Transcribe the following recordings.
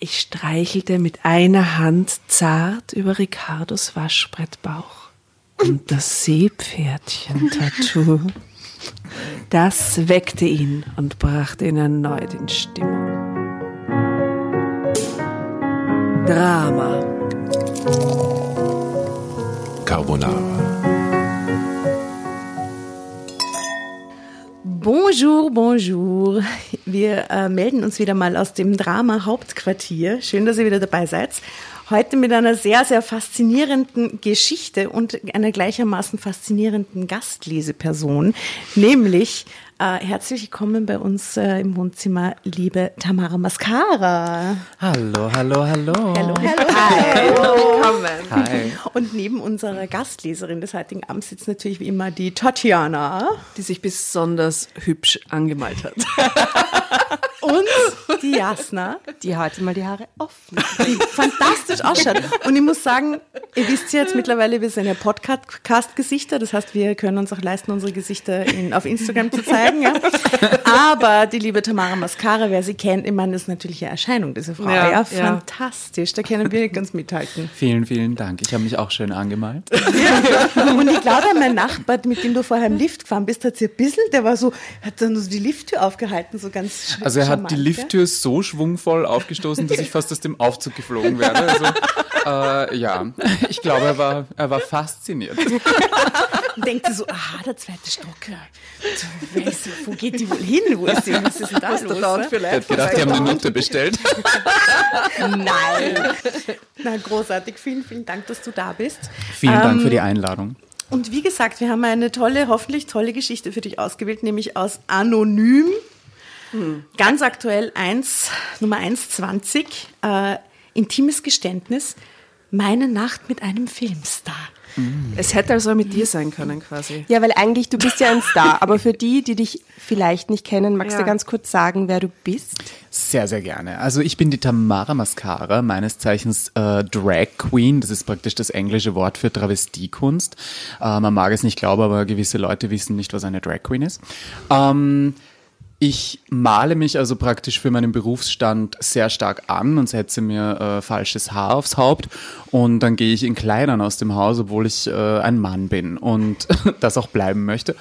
Ich streichelte mit einer Hand zart über Ricardos Waschbrettbauch. Und das Seepferdchen-Tattoo, das weckte ihn und brachte ihn erneut in Stimmung. Drama. Carbonara. Bonjour, bonjour. Wir äh, melden uns wieder mal aus dem Drama Hauptquartier. Schön, dass ihr wieder dabei seid. Heute mit einer sehr, sehr faszinierenden Geschichte und einer gleichermaßen faszinierenden Gastleseperson, nämlich äh, herzlich willkommen bei uns äh, im Wohnzimmer, liebe Tamara Mascara. Hallo, hallo, hallo. Hallo, hallo, hallo. Willkommen. Hi. Und neben unserer Gastleserin des heutigen Abends sitzt natürlich wie immer die Tatjana Die sich besonders hübsch angemalt hat. und die Jasna, Die heute mal die Haare offen. die fantastisch ausschaut. Und ich muss sagen, ihr wisst ja jetzt mittlerweile, wir sind ja Podcast-Gesichter, das heißt, wir können uns auch leisten, unsere Gesichter in, auf Instagram zu zeigen. Ja. Aber die liebe Tamara Mascara, wer sie kennt, ich meine, das ist natürlich eine Erscheinung, diese Frau. Ja, Ja, ja. fantastisch, da können wir ganz mithalten. Vielen, vielen Dank. Ich habe mich auch schön angemalt. Und ich glaube, mein Nachbar, mit dem du vorher im Lift gefahren bist, hat sich ein bisschen, der war so, hat dann so die Lifttür aufgehalten, so ganz sch- Also er hat charmant, die gell? Lifttür so schwungvoll aufgestoßen, dass ich fast aus dem Aufzug geflogen wäre. Also, äh, ja, ich glaube, er war, er war fasziniert. Und denkt sie so, aha, der zweite Stock. ja. So, wer ist, wo geht die wohl hin? Wo ist sie? Was ist denn da los? dauert ne? für Er hat gedacht, die haben eine Nutte bestellt. Nein. Na, großartig. Vielen, vielen Dank, dass du da bist. Vielen Dank Ähm, für die Einladung. Und wie gesagt, wir haben eine tolle, hoffentlich tolle Geschichte für dich ausgewählt, nämlich aus Anonym. Ganz aktuell 1, Nummer 120, äh, intimes Geständnis, meine Nacht mit einem Filmstar. Es hätte also mit dir sein können, quasi. Ja, weil eigentlich, du bist ja ein Star, aber für die, die dich vielleicht nicht kennen, magst Ja. du ganz kurz sagen, wer du bist? Sehr, sehr gerne. Also ich bin die Tamara Mascara, meines Zeichens äh, Drag Queen. Das ist praktisch das englische Wort für Travestiekunst. Äh, man mag es nicht glauben, aber gewisse Leute wissen nicht, was eine Drag Queen ist. Ähm, ich male mich also praktisch für meinen Berufsstand sehr stark an und setze mir äh, falsches Haar aufs Haupt und dann gehe ich in Kleidern aus dem Haus, obwohl ich äh, ein Mann bin und das auch bleiben möchte.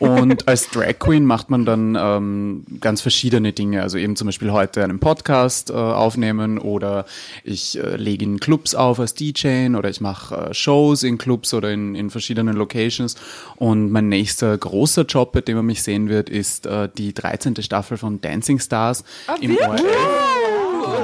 Und als Drag Queen macht man dann ähm, ganz verschiedene Dinge. Also eben zum Beispiel heute einen Podcast äh, aufnehmen oder ich äh, lege in Clubs auf als DJ oder ich mache äh, Shows in Clubs oder in, in verschiedenen Locations. Und mein nächster großer Job, bei dem man mich sehen wird, ist äh, die 13. Staffel von Dancing Stars im ORF.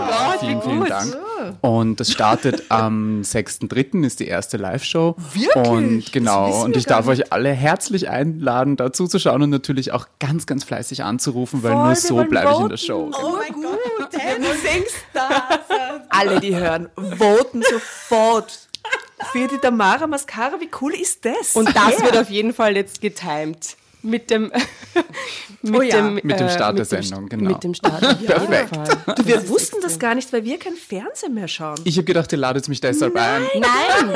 Ja, vielen, vielen Dank. Und das startet am 6.3. ist die erste Live-Show. Wirklich? Und genau, und ich darf euch alle herzlich einladen, da zuzuschauen und natürlich auch ganz, ganz fleißig anzurufen, weil nur so bleibe ich in der Show. Oh mein Gott, Dancing Stars. Alle, die hören, voten sofort für die Tamara Mascara. Wie cool ist das? Und das wird auf jeden Fall jetzt getimed. Mit dem, mit Oh ja. dem, Mit dem äh, Start der mit dem Sendung, genau. Mit dem Start. auf Perfekt. Du, wir wussten das gar nicht, weil wir kein Fernsehen mehr schauen. Ich habe gedacht, ihr ladet mich deshalb ein. Nein,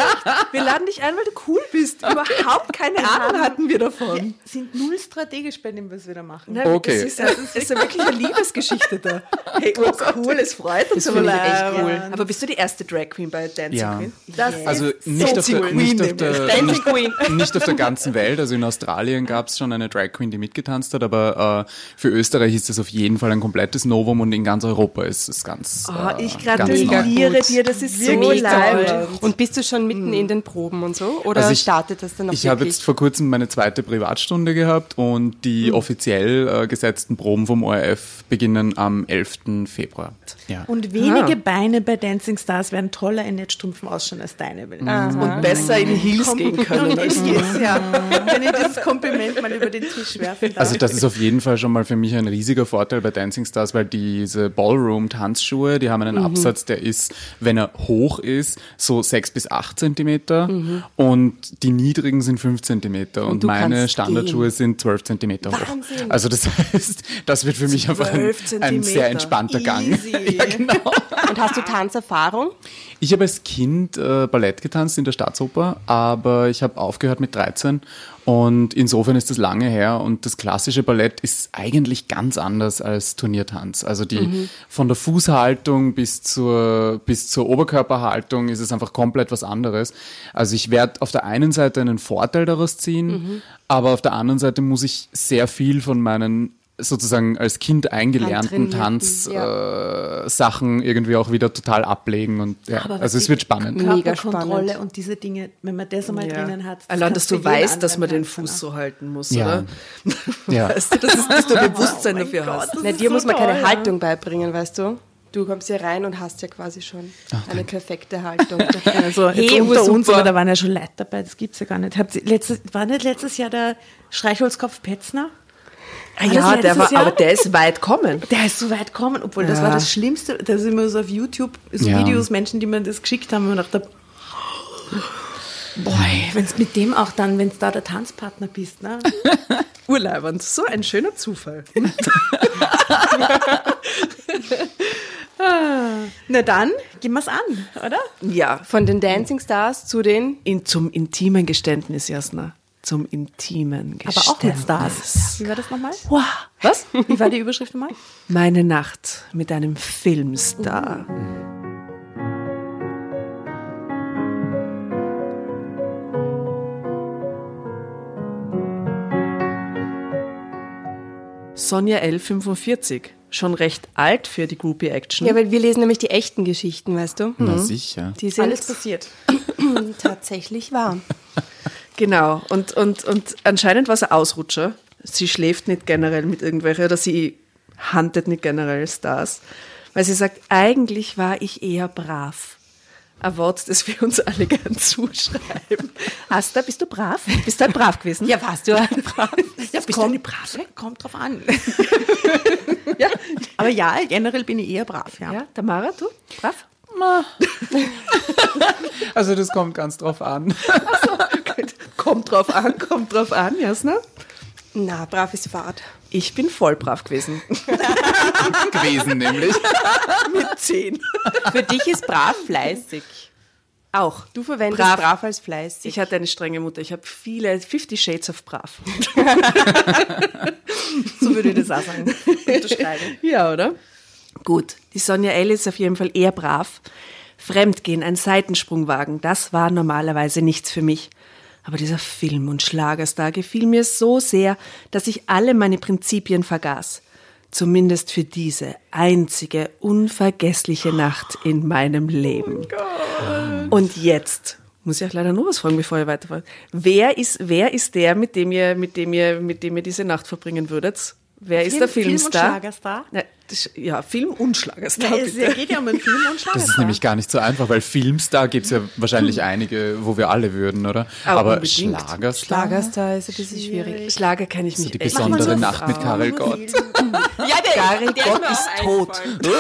wir laden dich ein, weil du cool bist. Überhaupt keine Ahnung hatten wir davon. Sind null strategisch bei dem, was wir da machen. Nein, Okay. Das ist, ja, das ist ja wirklich eine Liebesgeschichte da. Hey, oh, cool, es freut uns Das aber echt cool. Aber bist du die erste Drag Queen bei Dancing Ja. Queen? Das Also nicht, auf der, cool. nicht, auf Queen der, Dancing nicht, Queen. nicht auf der ganzen Welt. Also in Australien gab es schon eine Drag Queen, die mitgetanzt hat, aber äh, für Österreich ist das auf jeden Fall ein komplettes Novum und in ganz Europa ist es ganz. Oh, äh, ich ganz gratuliere dir, das ist so Wirklich leid. toll. Und bist du schon mitten in den Proben und so? Oder Also ich- startet das dann auch Ich habe jetzt vor kurzem meine zweite Privatstunde gehabt und die offiziell äh, gesetzten Proben vom ORF beginnen am 11. Februar. Ja. Und wenige Beine bei Dancing Stars werden toller in Netzstrumpfen ausschauen als deine. Wenn, Und besser in Heels gehen können. als du. ja, wenn ich dieses Kompliment mal über den Tisch werfen darf. Also das ist auf jeden Fall schon mal für mich ein riesiger Vorteil bei Dancing Stars, weil diese Ballroom-Tanzschuhe, die haben einen Absatz, der ist, wenn er hoch ist, so sechs bis acht Zentimeter und die niedrigen sind fünf Zentimeter und, du meine Standardschuhe gehen. sind zwölf Zentimeter hoch. Wahnsinn. Also das heißt, das wird für mich einfach ein, 12 ein sehr entspannter Gang. Easy. Ja, genau. Und hast du Tanzerfahrung? Ich habe als Kind äh, Ballett getanzt in der Staatsoper, aber ich habe aufgehört mit 13 und insofern ist das lange her und das klassische Ballett ist eigentlich ganz anders als Turniertanz. Also die Mhm. von der Fußhaltung bis zur bis zur Oberkörperhaltung ist es einfach komplett was anderes. Also ich werde auf der einen Seite einen Vorteil daraus ziehen, Mhm. aber auf der anderen Seite muss ich sehr viel von meinen sozusagen als Kind eingelernten Tanzsachen äh, Sachen irgendwie auch wieder total ablegen und ja, also es wird spannend. Mega spannend. und diese Dinge, wenn man das einmal drinnen hat. das Allein, dass du weißt, dass man den Fuß so halten muss, Ja. oder? Ja. Weißt du, dass, es, dass du ein Bewusstsein Oh dafür Gott, hast. das Na, dir so muss man toll, keine ja. Haltung beibringen, weißt du? Du kommst hier rein und hast ja quasi schon eine perfekte Haltung. Also Hey, unter uns, aber da waren ja schon Leute dabei, das gibt's ja gar nicht. Habt ihr letztes, war nicht letztes Jahr der Streichholzkopf Petzner? Ah, ja, das der war, Jahr? aber der ist weit kommen. Der ist so weit gekommen, obwohl das Ja. war das Schlimmste. Da sind immer so auf YouTube so Ja. Videos, Menschen, die mir das geschickt haben, und ich dachte, boah, wenn es mit dem auch dann, wenn es da der Tanzpartner bist, ne? Urleibend. So ein schöner Zufall. Na dann, gehen wir's an, oder? Ja, Von den Dancing Stars zu den in, zum intimen Geständnis, Jasna. Zum intimen Aber Geständnis. auch mit Stars. Wie war das nochmal? Wow. Was? Wie war die Überschrift nochmal? Meine Nacht mit einem Filmstar. Sonja L. 45. Schon recht alt für die Groupie-Action. Ja, weil wir lesen nämlich die echten Geschichten, weißt du? Na sicher. Die sind Alles passiert. tatsächlich wahr. Genau, und, und, und anscheinend war es ein Ausrutscher. Sie schläft nicht generell mit irgendwelchen oder sie handelt nicht generell Stars. Weil sie sagt, eigentlich war ich eher brav. Ein Wort, das wir uns alle gern zuschreiben. Asta, bist du brav? Bist du halt brav gewesen? Ja, warst du brav? ja bist du eine Brave? Kommt drauf an. Ja. Aber ja, generell bin ich eher brav, ja. ja, Tamara, du? Brav? Also das kommt ganz drauf an. Gut. Kommt drauf an, kommt drauf an, Jasna. Na, brav ist Fahrt. Ich bin voll brav gewesen. gewesen nämlich. Mit zehn. Für dich ist brav fleißig. Auch. Du verwendest Brav. brav, als fleißig. Ich hatte eine strenge Mutter. Ich habe viele, 50 Shades of brav. So würde ich das auch sagen. Unterschreiben. Ja, oder? Gut, die Sonja L. ist auf jeden Fall eher brav. Fremdgehen, ein Seitensprung wagen, das war normalerweise nichts für mich. Aber dieser Film- und Schlagerstar gefiel mir so sehr, dass ich alle meine Prinzipien vergaß. Zumindest für diese einzige, unvergessliche Nacht in meinem Leben. Und jetzt muss ich auch leider nur was fragen, bevor ihr weiterfahrt. Wer ist, wer ist der, mit dem ihr, mit dem ihr, mit dem ihr diese Nacht verbringen würdet? Wer ist der Film- Film- und Filmstar? Schlagerstar? Na, das, ja, Film und Schlagerstar. Ja, es bitte. geht ja um einen Film und Schlagerstar. Das ist nämlich gar nicht so einfach, weil Filmstar gibt es ja wahrscheinlich einige, wo wir alle würden, oder? Aber Aber unbedingt. Schlagerstar? Schlagerstar ist ein bisschen schwierig. Schlager kenne ich mich Die echt besondere nicht. Nacht mit Karel Gott. Ja, der, Karel Gott ist tot.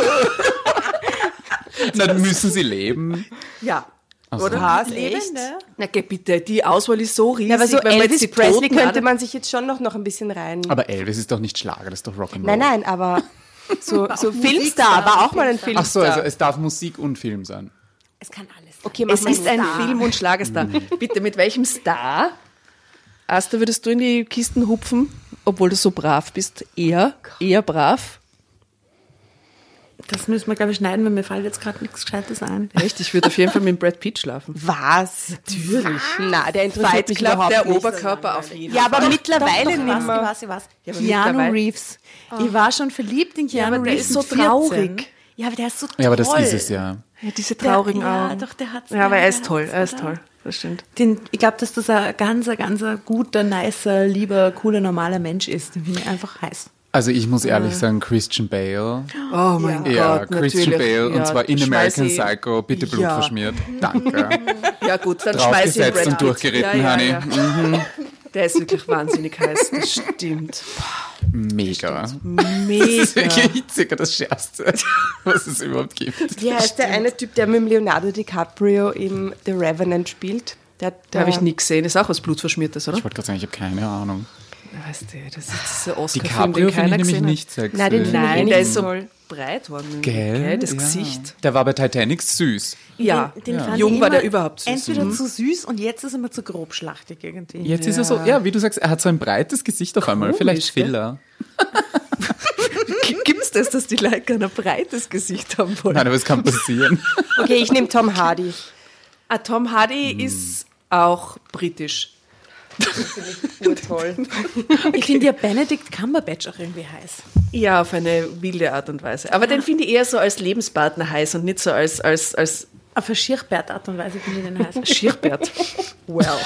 Na, dann müssen sie leben. Ja. Also. Oder? Was, echt? Lebende? Na, geh bitte, die Auswahl ist so riesig. Ja, aber so wenn man jetzt Elvis die Presley könnte an- man sich jetzt schon noch, noch ein bisschen rein... Aber Elvis ist doch nicht Schlager, das ist doch Rock'n'Roll. nein, nein, aber so, so Filmstar war auch mal ein Filmstar. Ach so, also es darf Musik und Film sein. Es kann alles. sein. okay, Es ist ein Star. Film- und Schlagerstar. Bitte, mit welchem Star, Asta, würdest du in die Kisten hupfen, obwohl du so brav bist? Eher, eher brav? Das müssen wir, glaube ich, schneiden, weil mir fällt jetzt gerade nichts Gescheites ein. Echt, ich würde auf jeden Fall mit Brad Pitt schlafen. Was? Natürlich. Na, der interessiert Fight mich Club, überhaupt der nicht. Oberkörper auf jeden Ja, aber mittlerweile ich nicht weiß, ich mehr. weiß, ich weiß. Ja, aber Keanu mittlerweile- Reeves. Ich war schon verliebt in Keanu aber der Reeves. ist so mit 14. traurig. Ja, aber der ist so toll. Ja, aber das ist es ja. Ja, diese Der- traurigen ja, Augen. doch, der hat's, Ja, aber der- er ist der toll, er ist toll. Das stimmt. Den, ich glaube, dass das ein ganz, ganz guter, nicer, lieber, cooler, normaler Mensch ist. Den finde ich einfach heiß. Also ich muss ehrlich sagen, Christian Bale. Oh mein Ja, Gott, Christian natürlich. Bale Ja, und zwar in American ich- Psycho. Bitte Blut Ja. verschmiert. Danke. Ja gut, dann schmeiß ich Draufgesetzt Brad und durchgeritten, ja, ja, Honey. ja. Der ist wirklich wahnsinnig heiß, das stimmt. Mega. Das ist Mega. wirklich hitziger, das Schärfste, was es überhaupt gibt. Wie heißt der eine Typ, der mit dem Leonardo DiCaprio im The Revenant spielt? Der, Da habe ich nie gesehen. Ist auch was Blutverschmiertes, oder? Ich wollte gerade sagen, ich habe keine Ahnung. Weißt du, das ist dieser Oscar-Film, den finde ich keiner nämlich gesehen hat. nicht sexy. Nein, den ich Nein, der ist so breit worden. Gell? Das Ja. Gesicht. Der war bei Titanic süß. Ja, Den fand jung ich war der überhaupt süß. Entweder zu süß und jetzt ist er immer zu grobschlachtig irgendwie. Jetzt ist er so, ja, wie du sagst, er hat so ein breites Gesicht auf einmal. Vielleicht gell? Filler. Gibt es das, dass die Leute gerne ein breites Gesicht haben wollen? Nein, aber es kann passieren. Okay, ich nehme Tom Hardy. Ah, Tom Hardy ist auch britisch. Urtoll. Ich finde ja Benedict Cumberbatch auch irgendwie heiß. Ja, auf eine wilde Art und Weise. Aber den finde ich eher so als Lebenspartner heiß und nicht so als, als, als Auf eine Schirchbert-Art und Weise finde ich den heiß. Schirrbert. Well.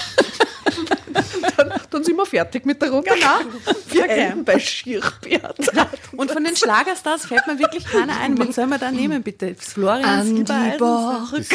dann, dann sind wir fertig mit der Runde. Genau. Wir Okay. enden bei Schirrbert. Und von den Schlagerstars fällt mir wirklich keiner ein. Wen soll man da nehmen, bitte? Florian Silbereisen?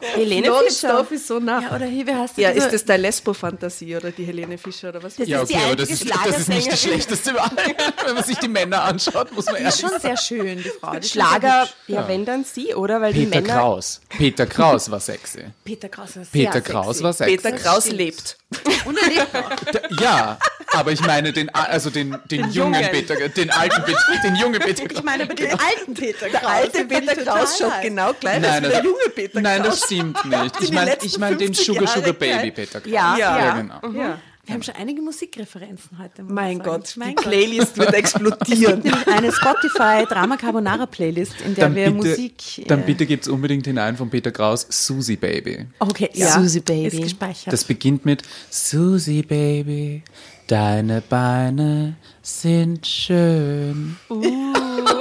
Helene Fischer. Ist so nah. Ja, oder hier, wie heißt die? Ja, ist das deine Lesbo-Fantasie oder die Helene Fischer oder was? Das Ja, ist die okay, aber das ist, das ist nicht das Schlagersängerin. Schlechteste überall. Wenn man sich die Männer anschaut, muss man Die ehrlich ist schon sehr schön, die Frau. Die Schlager, ja, wenn dann sie, oder? Weil die Peter Männer. Kraus. Peter Kraus war sexy. Peter Kraus ist Peter sehr Kraus sexy. war sexy. Peter Kraus lebt. Und er lebt noch. Ja, aber ich meine den, also den, den, jungen Jungen. Peter, den alten Peter, den jungen Peter Ich meine aber den alten Peter Kraus. Der alte den Peter Kraus schaut genau gleich Nein, aus wie der das- junge Peter Nein, Kraus. das stimmt nicht. Ich meine ich mein den 50 Sugar Sugar Jahre Baby gleich. Peter Kraus. Ja, ja, ja. genau. Ja. Wir haben schon einige Musikreferenzen heute. Mein. Gott, mein die Gott. Playlist wird explodieren. Nämlich eine Spotify Drama Carbonara Playlist, in der Dann wir bitte, Musik. dann äh, bitte gibt's unbedingt hinein von Peter Kraus Susie Baby. Okay, ja. Susie Baby. Ist gespeichert. Das beginnt mit Susie Baby, deine Beine sind schön.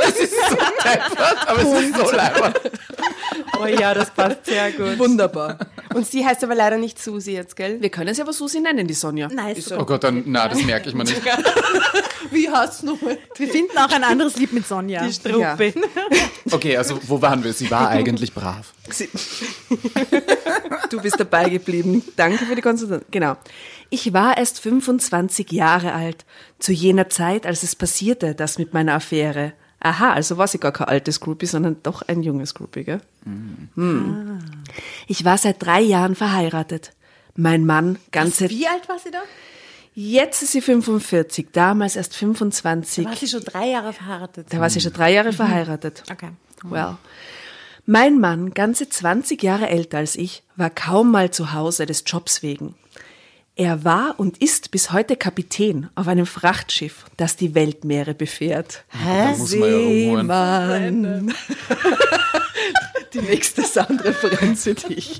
Es ist so deppert, aber es ist so leibend. Oh ja, das passt sehr gut. Wunderbar. Und sie heißt aber leider nicht Susi jetzt, gell? Wir können sie aber Susi nennen, die Sonja. Nein, ist Oh Gott, dann, na, das merke ich mir nicht. Wie heißt nochmal? Wir finden auch ein anderes Lied mit Sonja. Die Struppe. Okay, also wo waren wir? Sie war eigentlich brav. Sie- Du bist dabei geblieben. Danke für die Konzentration. Genau. Ich war erst 25 Jahre alt, zu jener Zeit, als es passierte, das mit meiner Affäre. Aha, also war sie gar kein altes Groupie, sondern doch ein junges Groupie, gell? Hm. Ich war seit drei Jahren verheiratet. Mein Mann, ganze... Wie alt war sie da? Jetzt ist sie 45, damals erst 25. War sie schon drei Jahre verheiratet? Da war sie schon drei Jahre verheiratet. Okay. Well. Mein Mann, ganze 20 Jahre älter als ich, war kaum mal zu Hause des Jobs wegen. Er war und ist bis heute Kapitän auf einem Frachtschiff, das die Weltmeere befährt. Da muss man ja. Die nächste Soundreferenz für dich.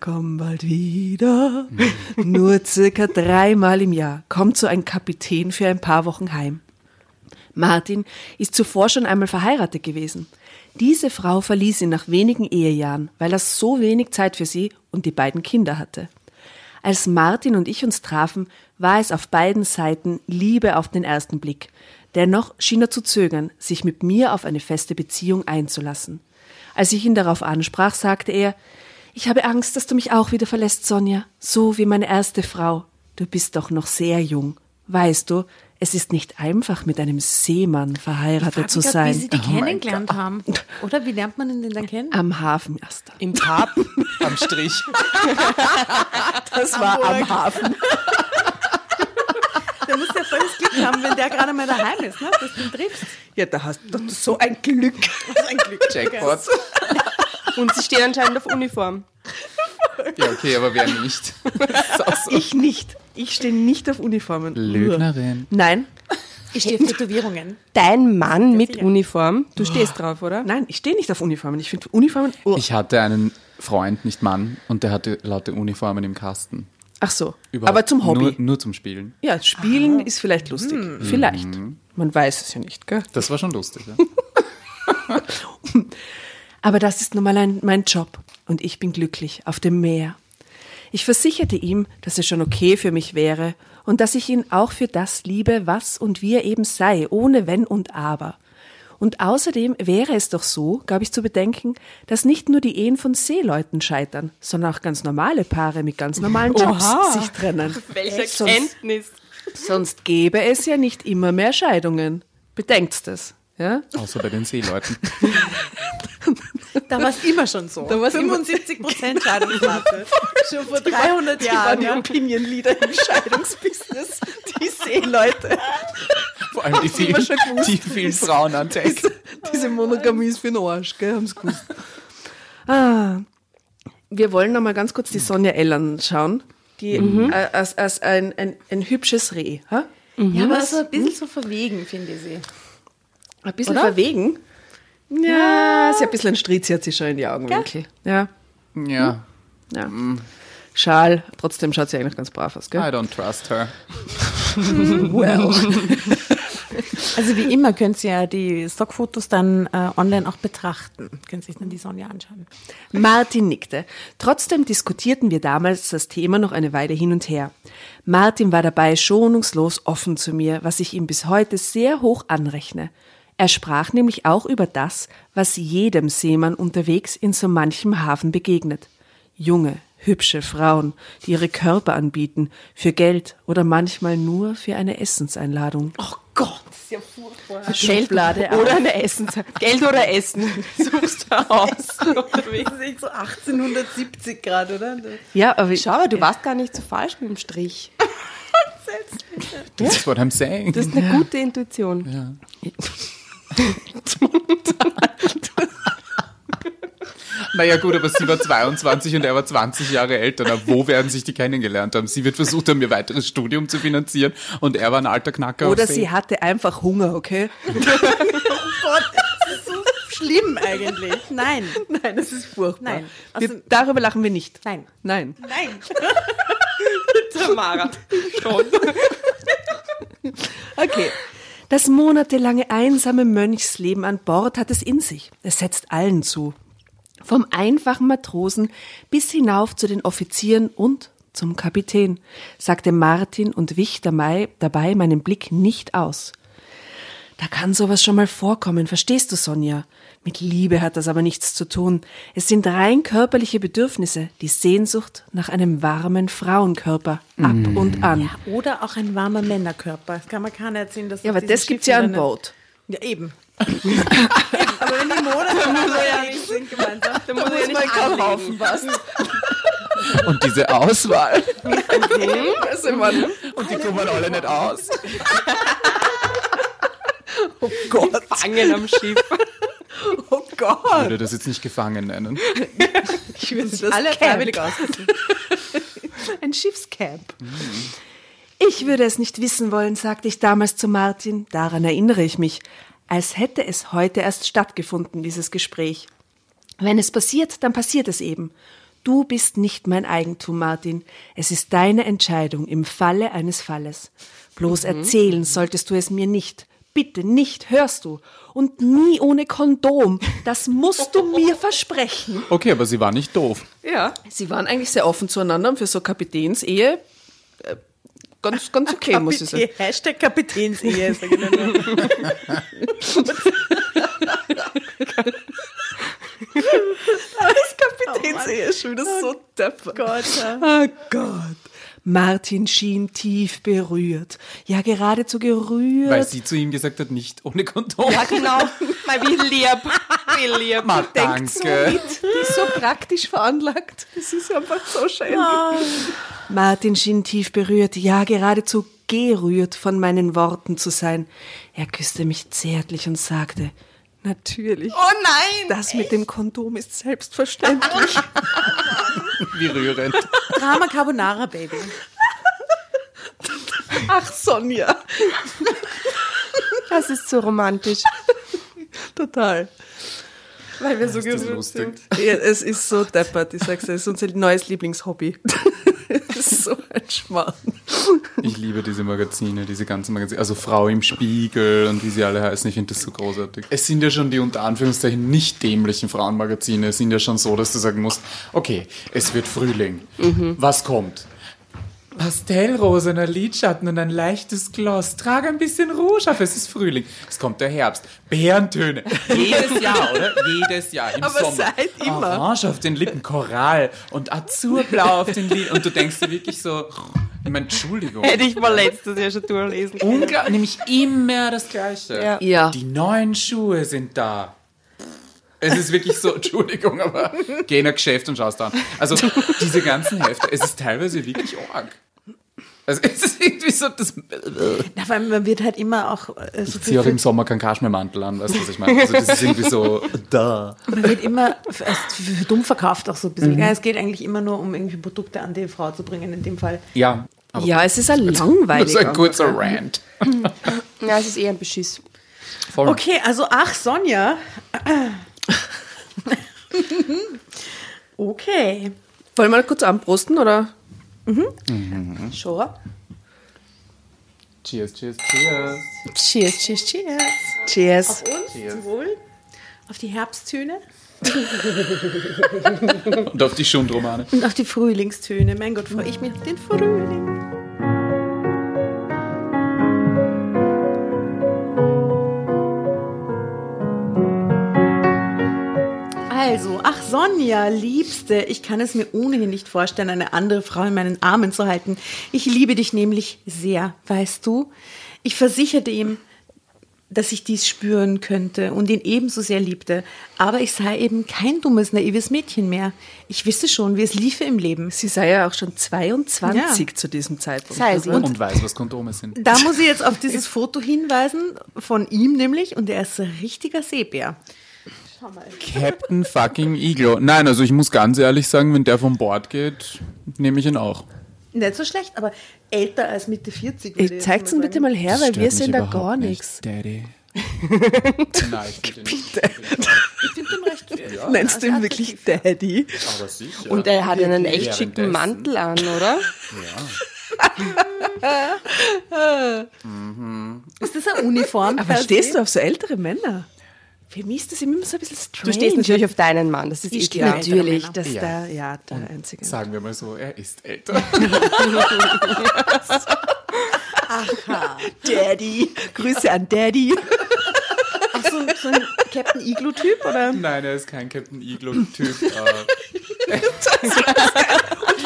Komm bald wieder. Nur circa dreimal im Jahr kommt so ein Kapitän für ein paar Wochen heim. Martin ist zuvor schon einmal verheiratet gewesen. Diese Frau verließ ihn nach wenigen Ehejahren, weil er so wenig Zeit für sie und die beiden Kinder hatte. Als Martin und ich uns trafen, war es auf beiden Seiten Liebe auf den ersten Blick. Dennoch schien er zu zögern, sich mit mir auf eine feste Beziehung einzulassen. Als ich ihn darauf ansprach, sagte er, ich habe Angst, dass du mich auch wieder verlässt, Sonja, so wie meine erste Frau. Du bist doch noch sehr jung. Weißt du, es ist nicht einfach, mit einem Seemann verheiratet zu Wie sein. sie die kennengelernt haben. Oder wie lernt man ihn denn kennen? Am Hafen erst. Im Pub. Am Strich. Das war am Hafen. Der muss ja volles Glück haben, wenn der gerade mal daheim ist, ne? dass du ihn triffst. Ja, da hast du so ein Glück. ein Glück. Jackpot. Und sie stehen anscheinend auf Uniform. Ja, okay, aber wer nicht? So. Ich nicht. Ich stehe nicht auf Uniformen. Lügnerin. Nein, Ich stehe auf Tätowierungen. Dein Mann mit sicher. Uniform. Du stehst drauf, oder? nein, ich stehe nicht auf Uniformen. Ich finde Uniformen. Oh. Ich hatte einen Freund, nicht Mann, und der hatte laute Uniformen im Kasten. Ach so. Überhaupt Aber zum Hobby. Nur, nur zum Spielen. ja, Spielen ist vielleicht lustig. Vielleicht. Man weiß es ja nicht, gell? Das war schon lustig. Ja? Aber das ist nun mal ein, mein Job und ich bin glücklich auf dem Meer. Ich versicherte ihm, dass es schon okay für mich wäre und dass ich ihn auch für das liebe, was und wie er eben sei, ohne Wenn und Aber. Und außerdem wäre es doch so, gab ich zu bedenken, dass nicht nur die Ehen von Seeleuten scheitern, sondern auch ganz normale Paare mit ganz normalen Jobs Oha. sich trennen. Welche Sonst- Kenntnis. Sonst gäbe es ja nicht immer mehr Scheidungen. Bedenkt das. Ja? Außer bei den Seeleuten. Da war es immer schon so. Da war's immer- 75 Prozent Scheidungsrate. schon vor 300 Die waren Jahren. die Ja. Opinion-Leader im Scheidungsbusiness. Die Seeleute. Vor allem die vielen, schon gewusst. die vielen Frauen an Tech. Diese Monogamie ist für den Arsch, gell? Haben sie gewusst. Ah. Wir wollen noch mal ganz kurz die Sonja L anschauen. Die äh, als, als ein, ein, ein hübsches Reh. Ha? ja, aber so ein bisschen so verwegen, finde ich sie. Ein bisschen Oder? verwegen. Ja, sie hat ein bisschen einen Stritz hat sie schon in die Augenwinkel. Ja. Ja, ja. Schal, trotzdem schaut sie eigentlich ganz brav aus, I gell? don't trust her. Well. Also wie immer könnt ihr ja die Stockfotos dann äh, online auch betrachten. Können sich dann die Sonja anschauen. Martin nickte. Trotzdem diskutierten wir damals das Thema noch eine Weile hin und her. Martin war dabei schonungslos offen zu mir, was ich ihm bis heute sehr hoch anrechne. Er sprach nämlich auch über das, was jedem Seemann unterwegs in so manchem Hafen begegnet. Junge, hübsche Frauen, die ihre Körper anbieten, für Geld oder manchmal nur für eine Essenseinladung. Oh Gott, das ist ja furchtbar. Schublade Oder eine Essen. Geld oder Essen. Suchst du aus. Unterwegs. Das ist echt so 1870 gerade, oder? Ja, aber Schau, aber du warst gar nicht so falsch mit dem Strich. This is what I'm saying. Das ist eine gute Intuition. ja. Naja gut, aber sie war 22 und er war 20 Jahre älter. Na, wo werden sich die kennengelernt haben? Sie wird versucht haben, ihr weiteres Studium zu finanzieren und er war ein alter Knacker. oder sie hatte einfach Hunger, okay? Oh Gott, das ist so schlimm eigentlich. Nein. Nein, das ist furchtbar. Nein. Also, wir, darüber lachen wir nicht. nein. Nein. Nein. Tamara. Schon. Okay. Das monatelange einsame Mönchsleben an Bord hat es in sich. Es setzt allen zu. Vom einfachen Matrosen bis hinauf zu den Offizieren und zum Kapitän, sagte Martin und wich dabei, meinen Blick nicht aus. Da kann sowas schon mal vorkommen, verstehst du, Sonja? Mit Liebe hat das aber nichts zu tun. Es sind rein körperliche Bedürfnisse, die Sehnsucht nach einem warmen Frauenkörper, ab und an. Oder auch ein warmer Männerkörper. Das kann man keiner erzählen, dass Ja, aber das gibt's ja an dann- Boot. Ja, eben. eben. Aber wenn die Monate unterwegs sind gemeinsam, Da muss er ja nicht anlegen. Und diese Auswahl. Also, Mann, Und die kommen alle nicht aus. Oh Gott, Fangen am Schiff. oh Ich Gott. würde das jetzt nicht gefangen nennen. Ich will das alle Camp. freiwillig ausgesucht. Ein Schiffscamp. Ich würde es nicht wissen wollen, sagte ich damals zu Martin. Daran erinnere ich mich. Als hätte es heute erst stattgefunden, dieses Gespräch. Wenn es passiert, dann passiert es eben. Du bist nicht mein Eigentum, Martin. Es ist deine Entscheidung im Falle eines Falles. Bloß erzählen solltest du es mir nicht. Bitte nicht, hörst du? Und nie ohne Kondom. Das musst du mir versprechen. Okay, aber sie war nicht doof. Ja. Sie waren eigentlich sehr offen zueinander und für so Kapitänsehe äh, ganz, ganz okay, muss ich sagen. Kapitän- Hashtag Kapitänsehe. nur. Kapitänsehe ist schon wieder so depper. Gott, ja. Oh Gott. Martin schien tief berührt. Ja, geradezu gerührt. Weil sie zu ihm gesagt hat, nicht ohne Kondom. Ja, genau. Mal wie lieb. Wie lieb. Ma, denkt so danke. mit. Die ist so praktisch veranlagt. Das ist einfach so schön. Martin schien tief berührt, ja geradezu gerührt von meinen Worten zu sein. Er küsste mich zärtlich und sagte, natürlich. Oh nein! Das mit dem Kondom ist selbstverständlich. Wie rührend. Drama Carbonara, Baby. Ach, Sonja. Das ist so romantisch. Total. Weil wir so lustig? sind. Ja, es ist so deppert. Ich sag's dir, es ist unser neues Lieblingshobby. Ist so ein Schmarrn. Ich liebe diese Magazine, diese ganzen Magazine. Also Frau im Spiegel und wie sie alle heißen. Ich finde das so großartig. Es sind ja schon die unter Anführungszeichen nicht dämlichen Frauenmagazine. Es sind ja schon so, dass du sagen musst, okay, es wird Frühling. Was kommt? Pastellrosener Lidschatten und ein leichtes Gloss. Trage ein bisschen Rouge auf, es ist Frühling. Es kommt der Herbst. Bärentöne. Jedes Jahr, oder? Jedes Jahr im Aber Sommer. seit immer. Orange auf den Lippen, Korall und Azurblau auf den Lippen. Und du denkst dir wirklich so, ich meine, Entschuldigung. Hätte ich mal letztes Jahr schon durchlesen können. Unglaublich, nämlich immer das Gleiche. Ja. Ja. Die neuen Schuhe sind da. Es ist wirklich so, Entschuldigung, aber geh in ein Geschäft und schaust an. Also diese ganzen Hefte, es ist teilweise wirklich arg. Also es ist irgendwie so, das Na, weil man wird halt immer auch äh, so ich ziehe auch im Sommer keinen Kaschmirmantel an, weißt du, was ich meine? Also das ist irgendwie so, da. man wird immer f- erst für dumm verkauft auch so ein bisschen. Mhm. Ja, es geht eigentlich immer nur um irgendwie Produkte an die Frau zu bringen in dem Fall. Ja. Aber Ja, es ist ein das ist langweiliger. ein kurzer Rant. Ja, es ist eher ein Beschiss. Voll. Okay, also ach Sonja. okay. Wollen wir kurz anprosten, oder? Schon. Cheers, cheers, cheers. Cheers, cheers, cheers. Cheers. Auf uns, zum Wohl. Auf die Herbsttöne Und auf die Schundromane. und auf die Frühlingstöne. Mein Gott, freue ich mich auf den Frühling. Also, ach Sonja, Liebste, ich kann es mir ohnehin nicht vorstellen, eine andere Frau in meinen Armen zu halten. Ich liebe dich nämlich sehr, weißt du? Ich versicherte ihm, dass ich dies spüren könnte und ihn ebenso sehr liebte. Aber ich sei eben kein dummes, naives Mädchen mehr. Ich wisse schon, wie es liefe im Leben. Sie sei ja auch schon 22 Ja. zu diesem Zeitpunkt. Sei sie. Und, und weiß, was Kondome sind. Da muss ich jetzt auf dieses Foto hinweisen, von ihm nämlich, und er ist ein richtiger Seebär. Captain fucking Iglo. Nein, also ich muss ganz ehrlich sagen, wenn der von Bord geht, nehme ich ihn auch. Nicht so schlecht, aber älter als Mitte 40. würde ich ihn mal bitte mal her, weil wir sehen da gar nicht, nichts. Daddy. Nein, ich finde ihn recht ja, Nennst du ihn wirklich Daddy? Aber sicher. Und er hat einen echt schicken Mantel an, oder? Ist das eine Uniform? Aber stehst du auf so ältere Männer? Für mich ist das immer so ein bisschen strange. Du stehst natürlich auf deinen Mann, das ist Ich eh Natürlich, Männer. das ist Ja. der, ja, der einzige. Sagen wir mal so, er ist älter. Daddy. Grüße an Daddy. Ach, so, so ein Captain Igloo-Typ, oder? Nein, er ist kein Captain Iglo-Typ. äh,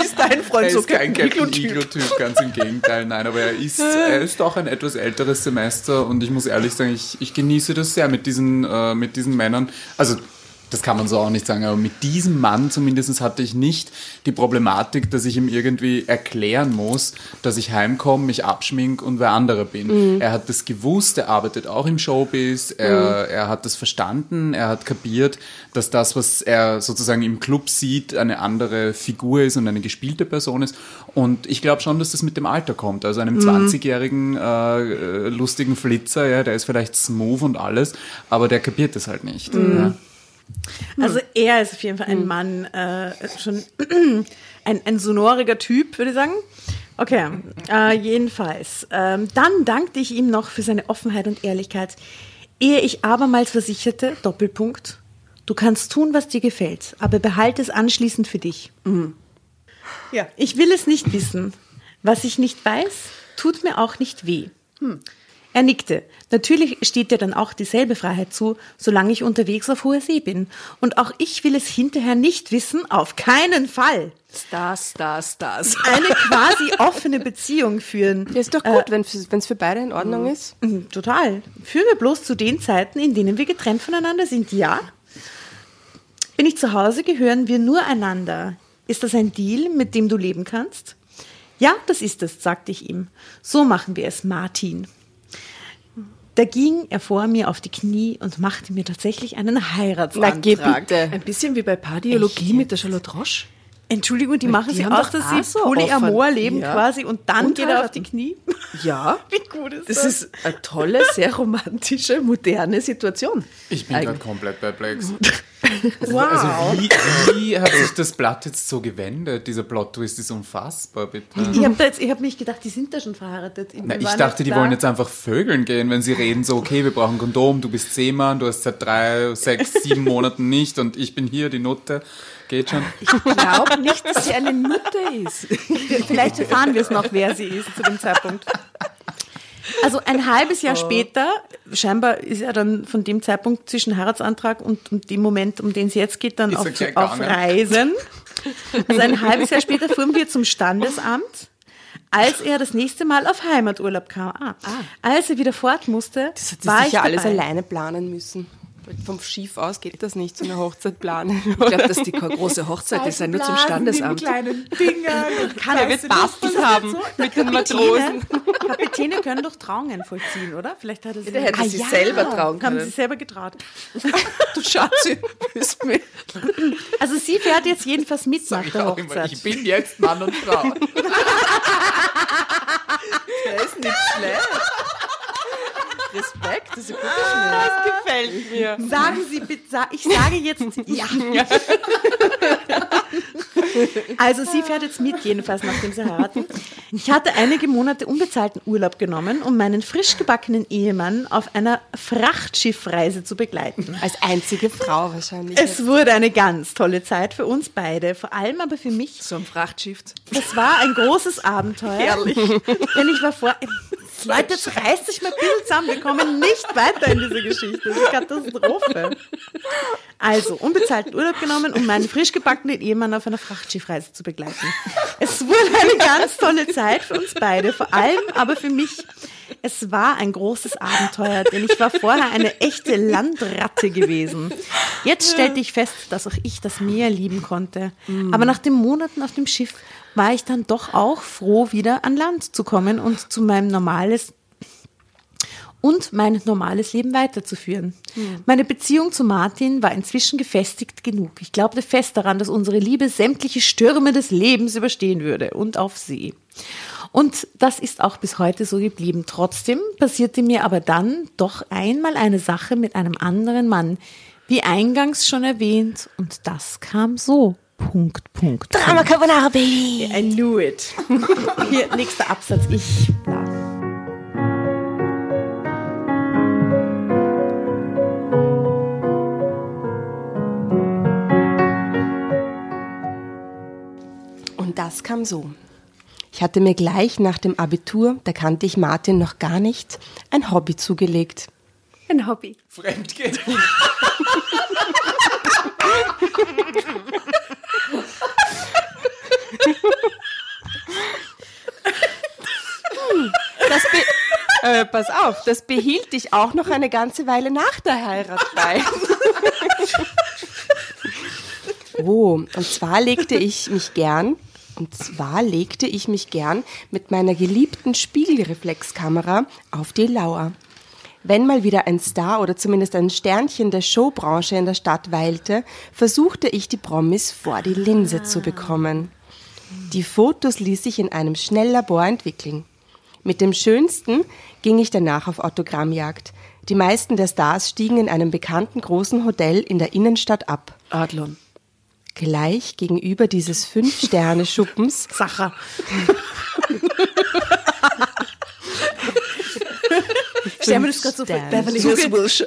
Ist dein er Freund so ist kein Captain Captain Iglo-Typ? Iglo-Typ, ganz im Gegenteil. Nein, aber er ist, er ist doch ein etwas älteres Semester und ich muss ehrlich sagen, ich, ich genieße das sehr mit diesen, äh, mit diesen Männern. Also, das kann man so auch nicht sagen, aber mit diesem Mann zumindest hatte ich nicht die Problematik, dass ich ihm irgendwie erklären muss, dass ich heimkomme, mich abschmink und wer andere bin. Er hat das gewusst, er arbeitet auch im Showbiz, er, er hat das verstanden, er hat kapiert, dass das, was er sozusagen im Club sieht, eine andere Figur ist und eine gespielte Person ist. Und ich glaube schon, dass das mit dem Alter kommt. Also einem 20-jährigen äh, äh, lustigen Flitzer, ja, der ist vielleicht smooth und alles, aber der kapiert das halt nicht. Ja. Also er ist auf jeden Fall ein Mann, äh, schon ein, ein sonoriger Typ, würde ich sagen. Okay, äh, jedenfalls. Ähm, dann dankte ich ihm noch für seine Offenheit und Ehrlichkeit, ehe ich abermals versicherte, Doppelpunkt, du kannst tun, was dir gefällt, aber behalte es anschließend für dich. Ja. Ich will es nicht wissen. Was ich nicht weiß, tut mir auch nicht weh. Hm. Er nickte. Natürlich steht dir dann auch dieselbe Freiheit zu, solange ich unterwegs auf hoher See bin. Und auch ich will es hinterher nicht wissen, auf keinen Fall. Stars, Stars, Stars. Eine quasi offene Beziehung führen. Ja, ist doch gut, wenn es für beide in Ordnung ist. Mhm, Total. Führen wir bloß zu den Zeiten, in denen wir getrennt voneinander sind. Ja. Bin ich zu Hause, gehören wir nur einander. Ist das ein Deal, mit dem du leben kannst? Ja, das ist es, sagte ich ihm. So machen wir es, Martin. Da ging er vor mir auf die Knie und machte mir tatsächlich einen Na, Heiratsantrag. geh bitte. Ein bisschen wie bei Pardiologie Echt mit der Charlotte Roche. Entschuldigung, die machen die sie haben aus, dass auch sie so Polyamor offen. leben Ja. quasi und dann Und geht er auf die Knie. Ja. Wie gut ist Das das? ist eine tolle, sehr romantische, moderne Situation. Ich bin gerade komplett perplex. wow. Also wie, wie hat sich das Blatt jetzt so gewendet? Dieser Plot-Twist ist unfassbar, bitte. Ich habe hab mich gedacht, die sind da schon verheiratet. Na, ich dachte, die klar. wollen jetzt einfach vögeln gehen, wenn sie reden so, okay, wir brauchen Kondom, du bist Seemann, du hast seit drei, sechs, sieben Monaten nicht und ich bin hier, die Nutte. Geht schon. Ich glaube nicht, dass sie eine Nutte ist. Vielleicht erfahren wir es noch, wer sie ist zu dem Zeitpunkt. Also ein halbes Jahr später, scheinbar ist er dann von dem Zeitpunkt zwischen Heiratsantrag und, und dem Moment, um den es jetzt geht, dann auf, auf? Reisen. Also ein halbes Jahr später fuhren wir zum Standesamt, als er das nächste Mal auf Heimaturlaub kam. Ah, Als er wieder fort musste, Das hat sie war ich sicher dabei. alles alleine planen müssen. Vom Schiff aus geht das nicht, so eine Hochzeit planen. Ich glaube, dass die keine große Hochzeit ist, ja nur zum Standesamt. kleinen Dingern. Kann Der wird Bastis haben mit den Matrosen. Kapitäne können doch Trauungen vollziehen, oder? Vielleicht hat er sie Der hätte sie selber trauen Haben sie können. selber getraut. Du Schatzi, bist mir. Also sie fährt jetzt jedenfalls mit nach Ich der auch immer, Hochzeit. ich bin jetzt Mann und Frau. Der ist nicht schlecht. Respekt, das ist ein guter Schmied. Gefällt mir. Sagen Sie bitte, ich sage jetzt ja. Also sie fährt jetzt mit, jedenfalls nachdem sie heiraten. Ich hatte einige Monate unbezahlten Urlaub genommen, um meinen frisch gebackenen Ehemann auf einer Frachtschiffreise zu begleiten. Als einzige Frau wahrscheinlich. Es wurde eine ganz tolle Zeit für uns beide, vor allem aber für mich. So ein Frachtschiff. Es war ein großes Abenteuer. Herrlich. Denn ich war vor. Leute, jetzt reißt sich mal ein bisschen zusammen. Wir kommen nicht weiter in diese Geschichte. Das ist eine Katastrophe. Also, unbezahlten Urlaub genommen, um meinen frisch gebackenen Ehemann auf einer Frachtschiffreise zu begleiten. Es wurde eine ganz tolle Zeit für uns beide, vor allem aber für mich. Es war ein großes Abenteuer, denn ich war vorher eine echte Landratte gewesen. Jetzt stellte ich fest, dass auch ich das Meer lieben konnte. Aber nach den Monaten auf dem Schiff war ich dann doch auch froh, wieder an Land zu kommen und zu meinem normales und mein normales Leben weiterzuführen. Meine Beziehung zu Martin war inzwischen gefestigt genug. Ich glaubte fest daran, dass unsere Liebe sämtliche Stürme des Lebens überstehen würde und auf See. Und das ist auch bis heute so geblieben. Trotzdem passierte mir aber dann doch einmal eine Sache mit einem anderen Mann, wie eingangs schon erwähnt, und das kam so. Punkt, Punkt. Drama Carbonara Baby. I knew it. Hier, nächster Absatz. Ich, bla. Und das kam so. Ich hatte mir gleich nach dem Abitur, da kannte ich Martin noch gar nicht, ein Hobby zugelegt. Ein Hobby. Fremdgehen. Äh, pass auf, das behielt ich auch noch eine ganze Weile nach der Heirat bei. oh, und zwar legte ich mich gern, und zwar legte ich mich gern mit meiner geliebten Spiegelreflexkamera auf die Lauer. Wenn mal wieder ein Star oder zumindest ein Sternchen der Showbranche in der Stadt weilte, versuchte ich die Promis vor die Linse zu bekommen. Die Fotos ließ ich in einem Schnelllabor entwickeln. Mit dem schönsten ging ich danach auf Autogrammjagd. Die meisten der Stars stiegen in einem bekannten großen Hotel in der Innenstadt ab. Adlon. Gleich gegenüber dieses Fünf-Sterne-Schuppens Sacher. Ich stelle mir das gerade so vor. Beverly Hills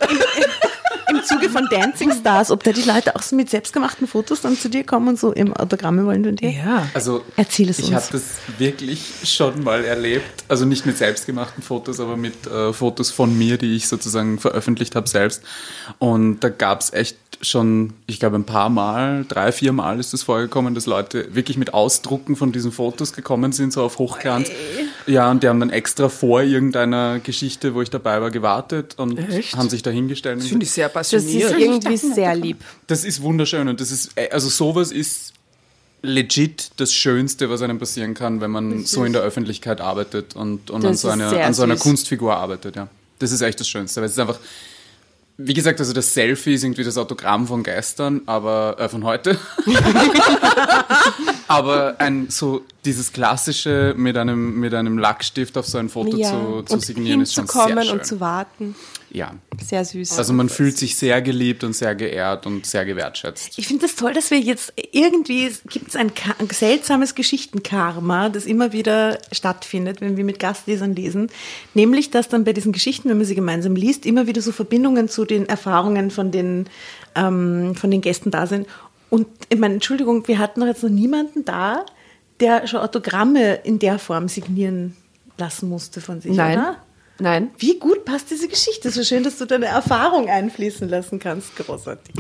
im Zuge von Dancing Stars, ob da die Leute auch so mit selbstgemachten Fotos dann zu dir kommen und so im Autogramme wollen und dir. Ja. Also Erzähl es ich uns. habe das wirklich schon mal erlebt. Also nicht mit selbstgemachten Fotos, aber mit äh, Fotos von mir, die ich sozusagen veröffentlicht habe selbst. Und da gab es echt schon, ich glaube ein paar Mal, drei, vier Mal ist es vorgekommen, dass Leute wirklich mit Ausdrucken von diesen Fotos gekommen sind, so auf Hochglanz. Ja, und die haben dann extra vor irgendeiner Geschichte, wo ich dabei war, gewartet und Echt? haben sich da hingestellt. und Finde ich sehr Das ist passioniert. irgendwie sehr lieb. das ist wunderschön und das ist, äh, also sowas ist legit das Schönste, was einem passieren kann, wenn man so in der Öffentlichkeit arbeitet und, und Das an, so ist einer, an so einer. Kunstfigur arbeitet, ja. Das ist echt das Schönste, weil es ist einfach, wie gesagt, also das Selfie ist irgendwie das Autogramm von gestern, aber äh, von heute. aber ein so dieses klassische mit einem mit einem Lackstift auf so ein Foto Ja, zu, zu und signieren ist schon sehr schön. und zu warten. Ja. Sehr süß. Also man fühlt sich sehr geliebt und sehr geehrt und sehr gewertschätzt. Ich finde das toll, dass wir jetzt irgendwie gibt es ein, ein seltsames Geschichtenkarma, das immer wieder stattfindet, wenn wir mit Gastlesern lesen. Nämlich, dass dann bei diesen Geschichten, wenn man sie gemeinsam liest, immer wieder so Verbindungen zu den Erfahrungen von den, ähm, von den Gästen da sind. Und ich meine, Entschuldigung, wir hatten doch jetzt noch niemanden da, der schon Autogramme in der Form signieren lassen musste von sich, Nein. oder? Nein. Wie gut passt diese Geschichte? So schön, dass du deine Erfahrung einfließen lassen kannst. Großartig.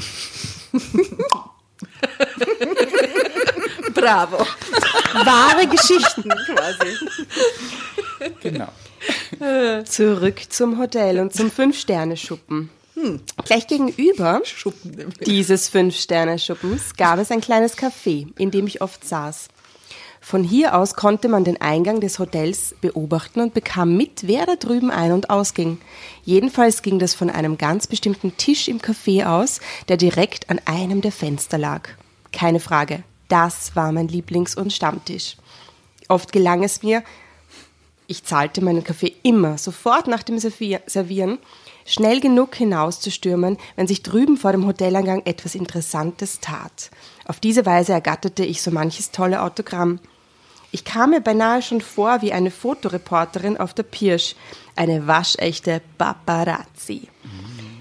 Bravo. Wahre Geschichten quasi. Genau. Zurück zum Hotel und zum Fünf-Sterne-Schuppen. Gleich gegenüber nämlich. dieses Fünf-Sterne-Schuppens gab es ein kleines Café, in dem ich oft saß. Von hier aus konnte man den Eingang des Hotels beobachten und bekam mit, wer da drüben ein- und ausging. Jedenfalls ging das von einem ganz bestimmten Tisch im Café aus, der direkt an einem der Fenster lag. Keine Frage, das war mein Lieblings- und Stammtisch. Oft gelang es mir, ich zahlte meinen Kaffee immer sofort nach dem Servier- Servieren, schnell genug hinauszustürmen, wenn sich drüben vor dem Hoteleingang etwas Interessantes tat. Auf diese Weise ergatterte ich so manches tolle Autogramm. Ich kam mir beinahe schon vor wie eine Fotoreporterin auf der Pirsch, eine waschechte Paparazzi.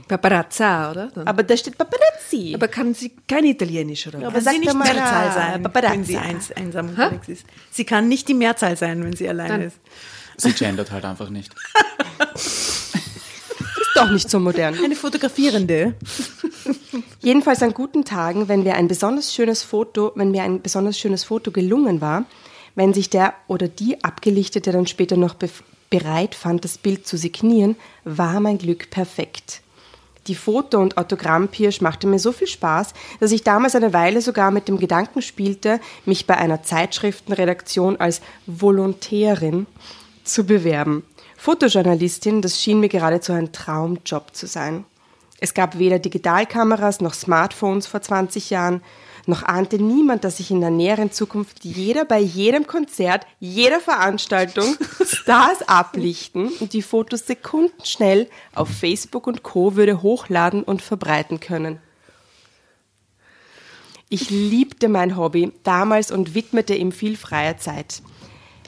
Paparazza, oder? Dann. Aber da steht Paparazzi. Aber kann sie kein Italienisch, oder? Aber Kann sie nicht mal, Mehrzahl sein, Paparazzi. wenn sie eins, einsam unterwegs ist. Sie kann nicht die Mehrzahl sein, wenn sie alleine Dann- ist. Sie gendert halt einfach nicht. ist doch nicht so modern. Eine Fotografierende. Jedenfalls an guten Tagen, wenn wir ein besonders schönes Foto, wenn mir ein besonders schönes Foto gelungen war, wenn sich der oder die Abgelichtete dann später noch bereit fand, das Bild zu signieren, war mein Glück perfekt. Die Foto- und Autogrammpirsch machte mir so viel Spaß, dass ich damals eine Weile sogar mit dem Gedanken spielte, mich bei einer Zeitschriftenredaktion als Volontärin zu bewerben. Fotojournalistin, das schien mir geradezu ein Traumjob zu sein. Es gab weder Digitalkameras noch Smartphones vor 20 Jahren, noch ahnte niemand, dass sich in der näheren Zukunft jeder bei jedem Konzert, jeder Veranstaltung Stars ablichten und die Fotos sekundenschnell auf Facebook und Co. würde hochladen und verbreiten können. Ich liebte mein Hobby damals und widmete ihm viel freie Zeit.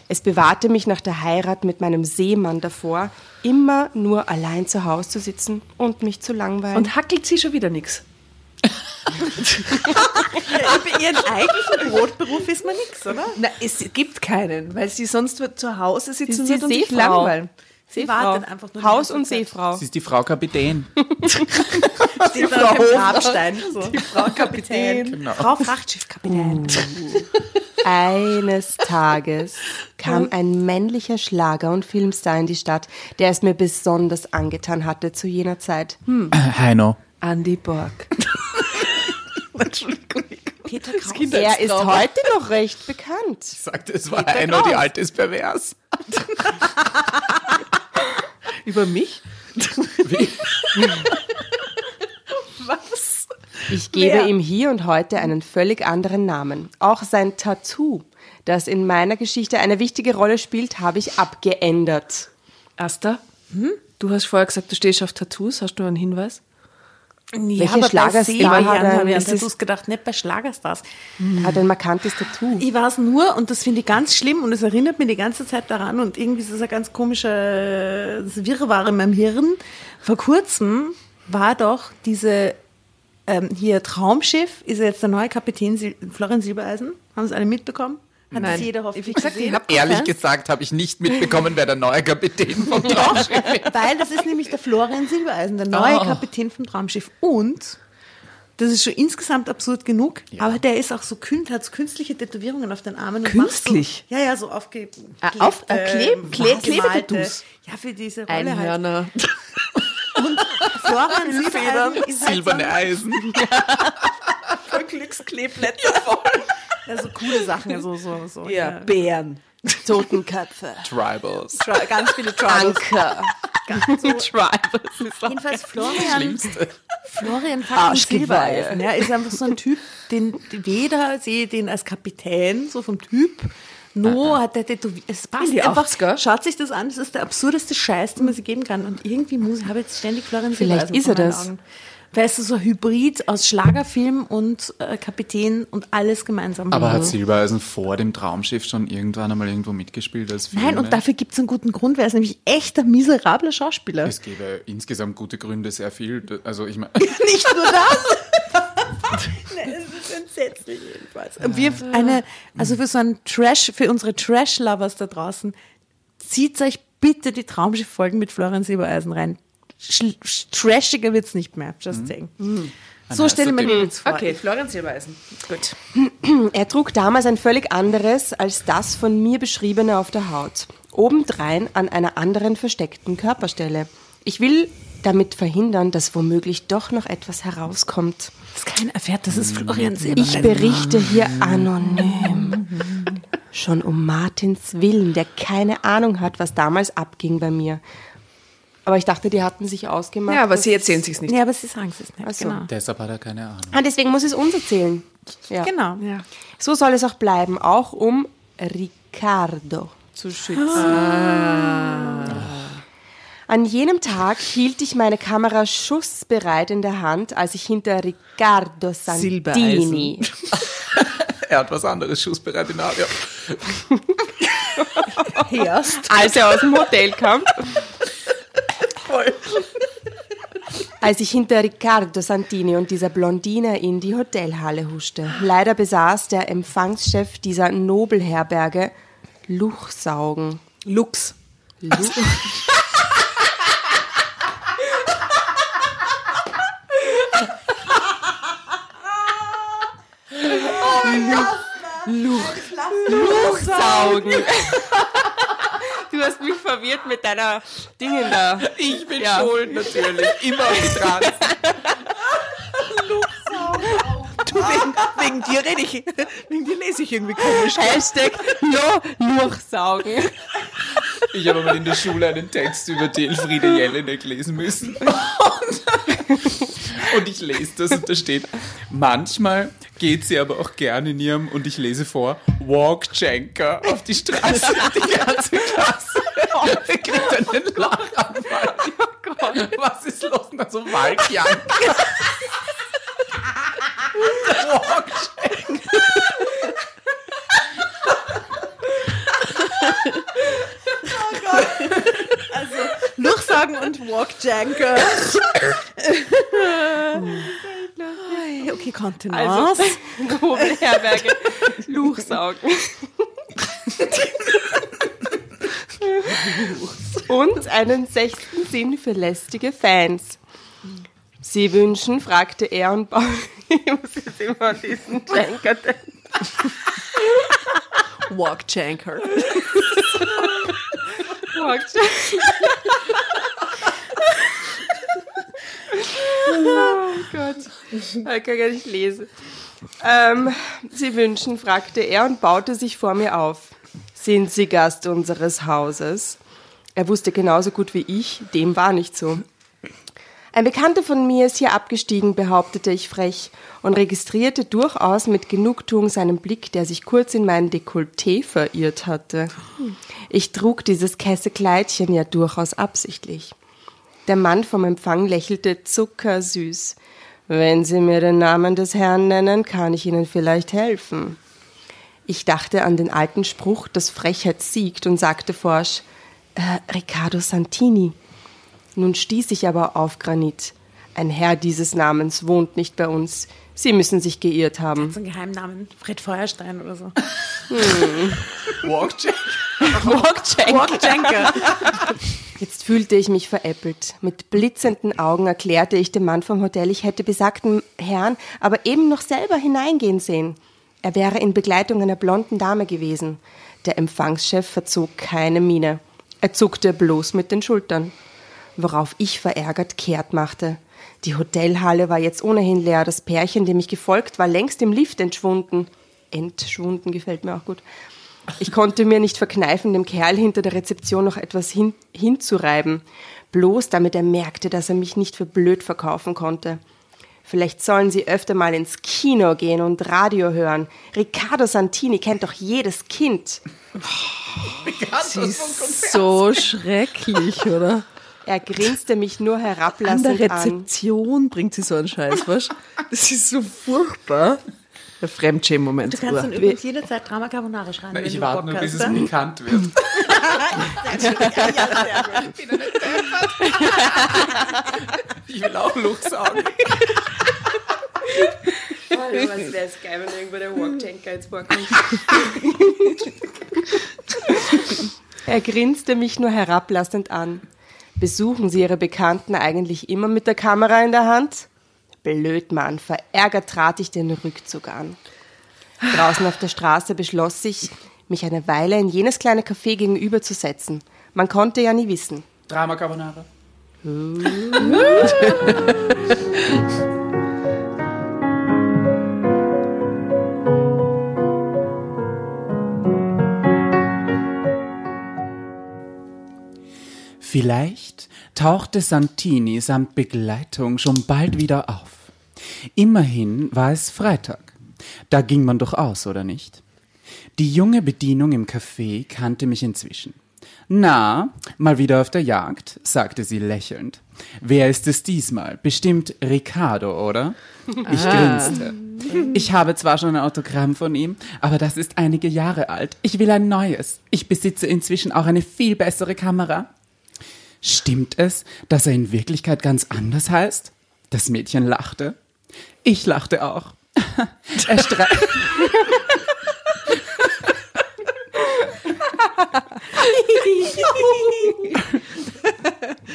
Es bewahrte mich nach der Heirat mit meinem Seemann davor, immer nur allein zu Hause zu sitzen und mich zu langweilen. Und hackelt sie schon wieder nichts. Über ihren eigentlichen Brotberuf ist man nichts, oder? Na, es gibt keinen, weil sie sonst wird zu Hause sitzen Sie wird und sich Seefrau. langweilen. Sie wartet einfach nur. die Haus und Zeit. Seefrau. Sie ist die Frau Kapitän. Die Frau Grabstein. So. Die Frau Kapitän. Genau. Frau Frachtschiffkapitän. Eines Tages kam ein männlicher Schlager- und Filmstar in die Stadt, der es mir besonders angetan hatte zu jener Zeit. Heino. Andy Borg. Entschuldigung. Peter Kraus. Er ist heute noch recht bekannt. Ich sagte, es war Heino, die alte ist pervers. Über mich? Ich gebe Wer? ihm hier und heute einen völlig anderen Namen. Auch sein Tattoo, das in meiner Geschichte eine wichtige Rolle spielt, habe ich abgeändert. Asta, hm? du hast vorher gesagt, du stehst auf Tattoos. Hast du einen Hinweis? Ja, Welche aber bei Schlagerstar Seejahren hat er- habe ich an es- Tattoos gedacht, nicht bei Schlagerstars. Er hat ein markantes Tattoo. Ich weiß nur, und das finde ich ganz schlimm, und es erinnert mich die ganze Zeit daran, und irgendwie ist das ein ganz komischer Wirrwarr in meinem Hirn. Vor kurzem war doch diese ähm, hier Traumschiff, ist jetzt der neue Kapitän Sil Florian Silbereisen. Haben Sie alle mitbekommen? Hat das Nein. jeder hoffentlich gesagt, ich gesehen? hab- Ehrlich Okay. gesagt habe ich nicht mitbekommen, wer der neue Kapitän vom Traumschiff ist. Weil das ist nämlich der Florian Silbereisen, der neue Oh. Kapitän vom Traumschiff. Und das ist schon insgesamt absurd genug, aber der ist auch so kün hat so künstliche Tätowierungen auf den Armen. Und Künstlich? Macht so, ja, ja, so aufge Ah, auf- äh, Kleb- Kleb- gemalte- Klebetattoos? Ja, für diese Rolle halt. Einhörner. Florian Silbereisen ist halt Silberne so, Eisen. Glückskleeblätter voll. Ja, so coole Sachen, also so, so. Ja, Bären. Totenköpfe. Tribals. Tri- Ganz viele Tribals. Anker. Tribals ist auch Jedenfalls Florian, Schlimmste. Florian Arschgeweihe. Silbereisen. Ja, ist einfach so ein Typ, den weder sehe ich den als Kapitän, so vom Typ, no hat der tätowiert. Es passt die einfach. 80er? Schaut sich das an, das ist der absurdeste Scheiß, den man sich geben kann. Und irgendwie muss ich habe jetzt ständig Florian Vielleicht Silbereisen ist er das. Augen. Weißt du, so ein Hybrid aus Schlagerfilm und äh, Kapitän und alles gemeinsam. Aber hat Silbereisen vor dem Traumschiff schon irgendwann einmal irgendwo mitgespielt als Filme? Nein, und dafür gibt es einen guten Grund, weil er ist nämlich echt ein miserabler Schauspieler. Es gäbe insgesamt gute Gründe, sehr viel. Also ich meine, Nicht nur das. Nein, es ist entsetzlich jedenfalls. Und Wir eine, also für so einen Trash, für unsere Trash-Lovers da draußen, zieht euch bitte die Traumschiff-Folgen mit Florian Silbereisen rein. Trashiger wird's nicht mehr, just saying. So heißer stelle ich mir den jetzt vor. Okay, Florian Silbereisen. Gut. Er trug damals ein völlig anderes als das von mir beschriebene auf der Haut. Obendrein an einer anderen versteckten Körperstelle. Ich will damit verhindern, dass womöglich doch noch etwas herauskommt. Dass keiner erfährt, das ist Florian Silber. Ich berichte hier anonym. Schon um Martins Willen, der keine Ahnung hat, was damals abging bei mir. Aber ich dachte, die hatten sich ausgemacht. Ja, aber sie erzählen sich's nicht. Ja, aber sie sagen es nicht. Ach so. Genau. Deshalb hat er keine Ahnung. Ah, deswegen muss es uns erzählen. Ja. genau. Ja. So soll es auch bleiben, auch um Ricardo zu schützen. An jenem Tag hielt ich meine Kamera schussbereit in der Hand, als ich hinter Riccardo Santini, Er hat was anderes schussbereit in der Hand. Ja. Hörst. als er aus dem Hotel kam, als ich hinter Riccardo Santini und dieser Blondine in die Hotelhalle huschte. Leider besaß der Empfangschef dieser Nobelherberge Luchsaugen. Lux. Lu Luchsaugen. Du hast mich verwirrt mit deiner Dingen da. Ich bin Ja. schuld, natürlich. Immer auf die Trans. Du, wegen, wegen dir rede ich, wegen dir lese ich irgendwie komisch. Hashtag no Luchsaugen. Ich habe mal in der Schule einen Text über die Elfriede Jelinek lesen müssen. Und, und ich lese das und da steht, manchmal geht sie aber auch gerne in ihrem, und ich lese vor, Walk Janker auf die Straße. Die ganze Klasse kriegt einen Lachanfall. Oh Gott, was ist los? Na, so Walk Janker. Walk Janker. Luchsagen und Walkjanker. okay, Kontenance. Also, Nobelherberge Luchsaugen. Und einen sechsten Sinn für lästige Fans. Sie wünschen, fragte er und ba- ich muss jetzt immer an diesen Janker denken. Walkjanker. Oh Gott, ich kann gar nicht lesen. Ähm, Sie wünschen, fragte er und baute sich vor mir auf. Sind Sie Gast unseres Hauses? Er wusste genauso gut wie ich, dem war nicht so. Ein Bekannter von mir ist hier abgestiegen, behauptete ich frech und registrierte durchaus mit Genugtuung seinen Blick, der sich kurz in mein Dekolleté verirrt hatte. Ich trug dieses Kessekleidchen ja durchaus absichtlich. Der Mann vom Empfang lächelte zuckersüß. Wenn Sie mir den Namen des Herrn nennen, kann ich Ihnen vielleicht helfen. Ich dachte an den alten Spruch, dass Frechheit siegt und sagte forsch, äh, Riccardo Santini. Nun stieß ich aber auf Granit. Ein Herr dieses Namens wohnt nicht bei uns. Sie müssen sich geirrt haben. So ein Geheimnamen. Fred Feuerstein oder so. Walk Janker. Walkjanker. Jetzt fühlte ich mich veräppelt. Mit blitzenden Augen erklärte ich dem Mann vom Hotel, ich hätte besagten Herrn aber eben noch selber hineingehen sehen. Er wäre in Begleitung einer blonden Dame gewesen. Der Empfangschef verzog keine Miene. Er zuckte bloß mit den Schultern. Worauf ich verärgert kehrt machte. Die Hotelhalle war jetzt ohnehin leer. Das Pärchen, dem ich gefolgt war, längst im Lift entschwunden. Entschwunden gefällt mir auch gut. Ich konnte mir nicht verkneifen, dem Kerl hinter der Rezeption noch etwas hin, hinzureiben. Bloß damit er merkte, dass er mich nicht für blöd verkaufen konnte. Vielleicht sollen sie öfter mal ins Kino gehen und Radio hören. Riccardo Santini kennt doch jedes Kind. Sie ist so schrecklich, oder? Er grinste mich nur An herablassend der an. Rezeption bringt sie so einen Scheiß, weißt Das ist so furchtbar. Der Fremdschämen-Moment. Du kannst dann übrigens jederzeit Drama Carbonara schreiben. Na, ich warte nur, bis es bekannt wird. Ich will auch Luch sagen. Was wäre es geil, wenn irgendwo der Walktanker jetzt vorkommt. er grinste mich nur herablassend an. Besuchen Sie Ihre Bekannten eigentlich immer mit der Kamera in der Hand? Blöd, Mann. Verärgert trat ich den Rückzug an. Draußen auf der Straße beschloss ich, mich eine Weile in jenes kleine Café gegenüber zu setzen. Man konnte ja nie wissen. Drama Carbonara. Vielleicht tauchte Santini samt Begleitung schon bald wieder auf. Immerhin war es Freitag. Da ging man doch aus, oder nicht? Die junge Bedienung im Café kannte mich inzwischen. Na, mal wieder auf der Jagd, sagte sie lächelnd. Wer ist es diesmal? Bestimmt Ricardo, oder? Ich grinste. Ich habe zwar schon ein Autogramm von ihm, aber das ist einige Jahre alt. Ich will ein neues. Ich besitze inzwischen auch eine viel bessere Kamera. Stimmt es, dass er in Wirklichkeit ganz anders heißt? Das Mädchen lachte. Ich lachte auch. er, stre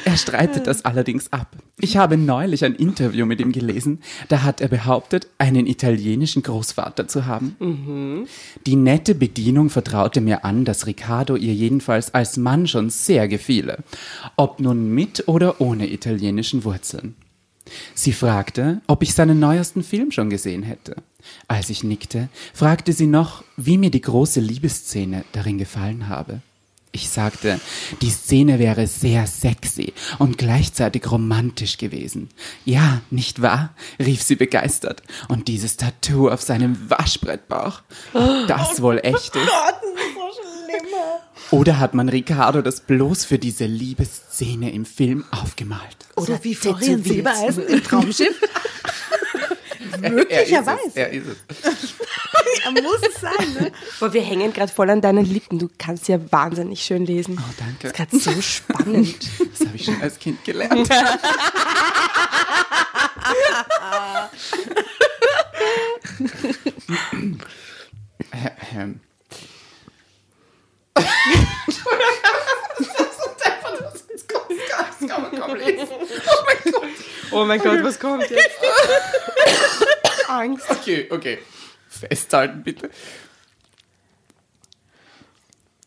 er streitet das allerdings ab. Ich habe neulich ein Interview mit ihm gelesen, da hat er behauptet, einen italienischen Großvater zu haben. Die nette Bedienung vertraute mir an, dass Riccardo ihr jedenfalls als Mann schon sehr gefiele, ob nun mit oder ohne italienischen Wurzeln. Sie fragte, ob ich seinen neuesten Film schon gesehen hätte. Als ich nickte, fragte sie noch, wie mir die große Liebesszene darin gefallen habe. Ich sagte, die Szene wäre sehr sexy und gleichzeitig romantisch gewesen. Ja, nicht wahr? rief sie begeistert. Und dieses Tattoo auf seinem Waschbrettbauch. ob Das wohl echt ist. Oder hat man Ricardo das bloß für diese Liebeszene im Film aufgemalt? Oder wie Florian Silbereisen im Traumschiff. Möglicherweise. Er ist es. Er ist es. Ja, muss es sein, ne? Boah, wir hängen gerade voll an deinen Lippen. Du kannst ja wahnsinnig schön lesen. Oh, danke. Das ist gerade so spannend. Das habe ich schon als Kind gelernt. Oh mein Gott, was kommt jetzt? Angst. Okay, okay. Festhalten bitte.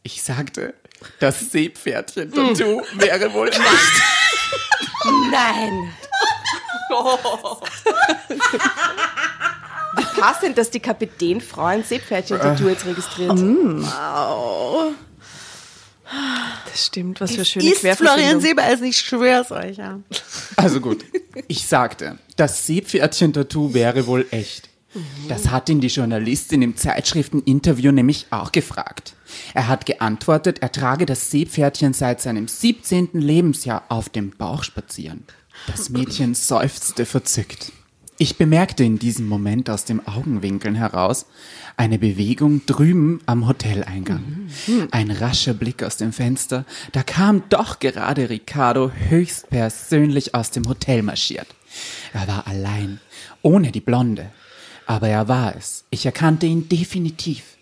Ich sagte, das Seepferdchen-Tattoo wäre wohl nicht. Nein. Wie passend, dass die Kapitänfrau ein Seepferdchen-Tattoo jetzt registriert. Das stimmt, was für schöne Ist Florian. Silbereisen, ich schwör's euch, ja. Also gut. Ich sagte, das Seepferdchen-Tattoo wäre wohl echt. Das hat ihn die Journalistin im Zeitschrifteninterview nämlich auch gefragt. Er hat geantwortet, er trage das Seepferdchen seit seinem 17. Lebensjahr auf dem Bauch spazieren. Das Mädchen seufzte verzückt. Ich bemerkte in diesem Moment aus dem Augenwinkeln heraus eine Bewegung drüben am Hoteleingang. Ein rascher Blick aus dem Fenster, da kam doch gerade Ricardo höchstpersönlich aus dem Hotel marschiert. Er war allein, ohne die Blonde. Aber er war es. Ich erkannte ihn definitiv.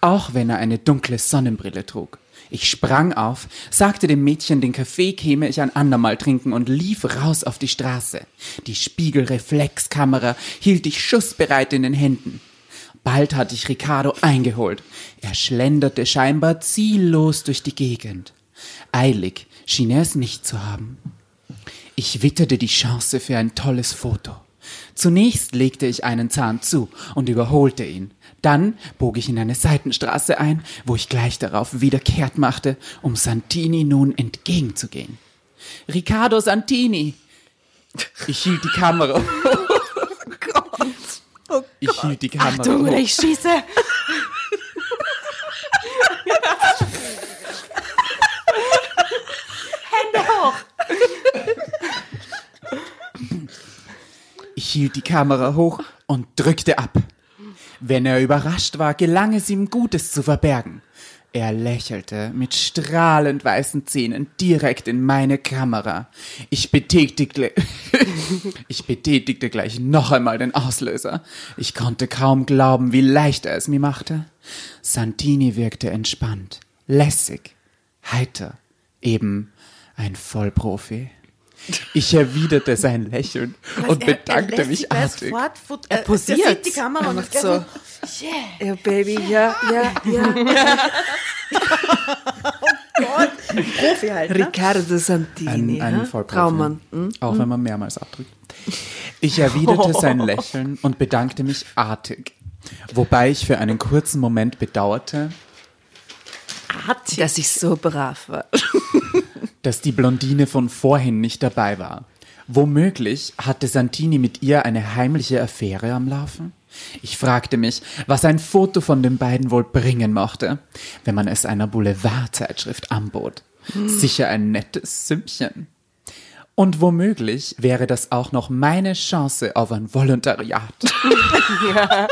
Auch wenn er eine dunkle Sonnenbrille trug. Ich sprang auf, sagte dem Mädchen, den Kaffee käme ich ein andermal trinken und lief raus auf die Straße. Die Spiegelreflexkamera hielt ich schussbereit in den Händen. Bald hatte ich Ricardo eingeholt. Er schlenderte scheinbar ziellos durch die Gegend. Eilig schien er es nicht zu haben. Ich witterte die Chance für ein tolles Foto. Zunächst legte ich einen Zahn zu und überholte ihn. Dann bog ich in eine Seitenstraße ein, wo ich gleich darauf wieder kehrt machte, um Santini nun entgegenzugehen. Riccardo Santini! Ich hielt die Kamera. Ich hielt die Kamera. Achtung, hoch. oder ich schieße. Hände hoch. Ich hielt die Kamera hoch und drückte ab. Wenn er überrascht war, gelang es ihm Gutes zu verbergen. Er lächelte mit strahlend weißen Zähnen direkt in meine Kamera. Ich betätigte, ich betätigte gleich noch einmal den Auslöser. Ich konnte kaum glauben, wie leicht er es mir machte. Santini wirkte entspannt, lässig, heiter, eben ein Vollprofi. Ich erwiderte sein Lächeln und bedankte mich artig. Er posiert. Der sieht die Kamera und macht so. Ja, Baby, ja, ja, ja. Profi halt. Ne? Riccardo Santini. Ein, ein? Vollprofi. Traummann. Hm? Auch wenn man mehrmals abdrückt. Ich erwiderte sein Lächeln und bedankte mich artig. Wobei ich für einen kurzen Moment bedauerte, Dass ich so brav war. Dass die Blondine von vorhin nicht dabei war. Womöglich hatte Santini mit ihr eine heimliche Affäre am Laufen? Ich fragte mich, was ein Foto von den beiden wohl bringen mochte, wenn man es einer Boulevardzeitschrift anbot. Sicher ein nettes Sümmchen. Und womöglich wäre das auch noch meine Chance auf ein Volontariat.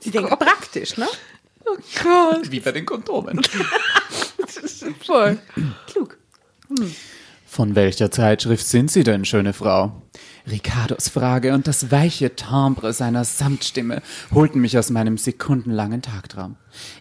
Sie denken praktisch, ne? Wie bei den Kondomen. Voll. Von welcher Zeitschrift sind Sie denn, schöne Frau? Ricardos Frage und das weiche Timbre seiner Samtstimme holten mich aus meinem sekundenlangen Tagtraum.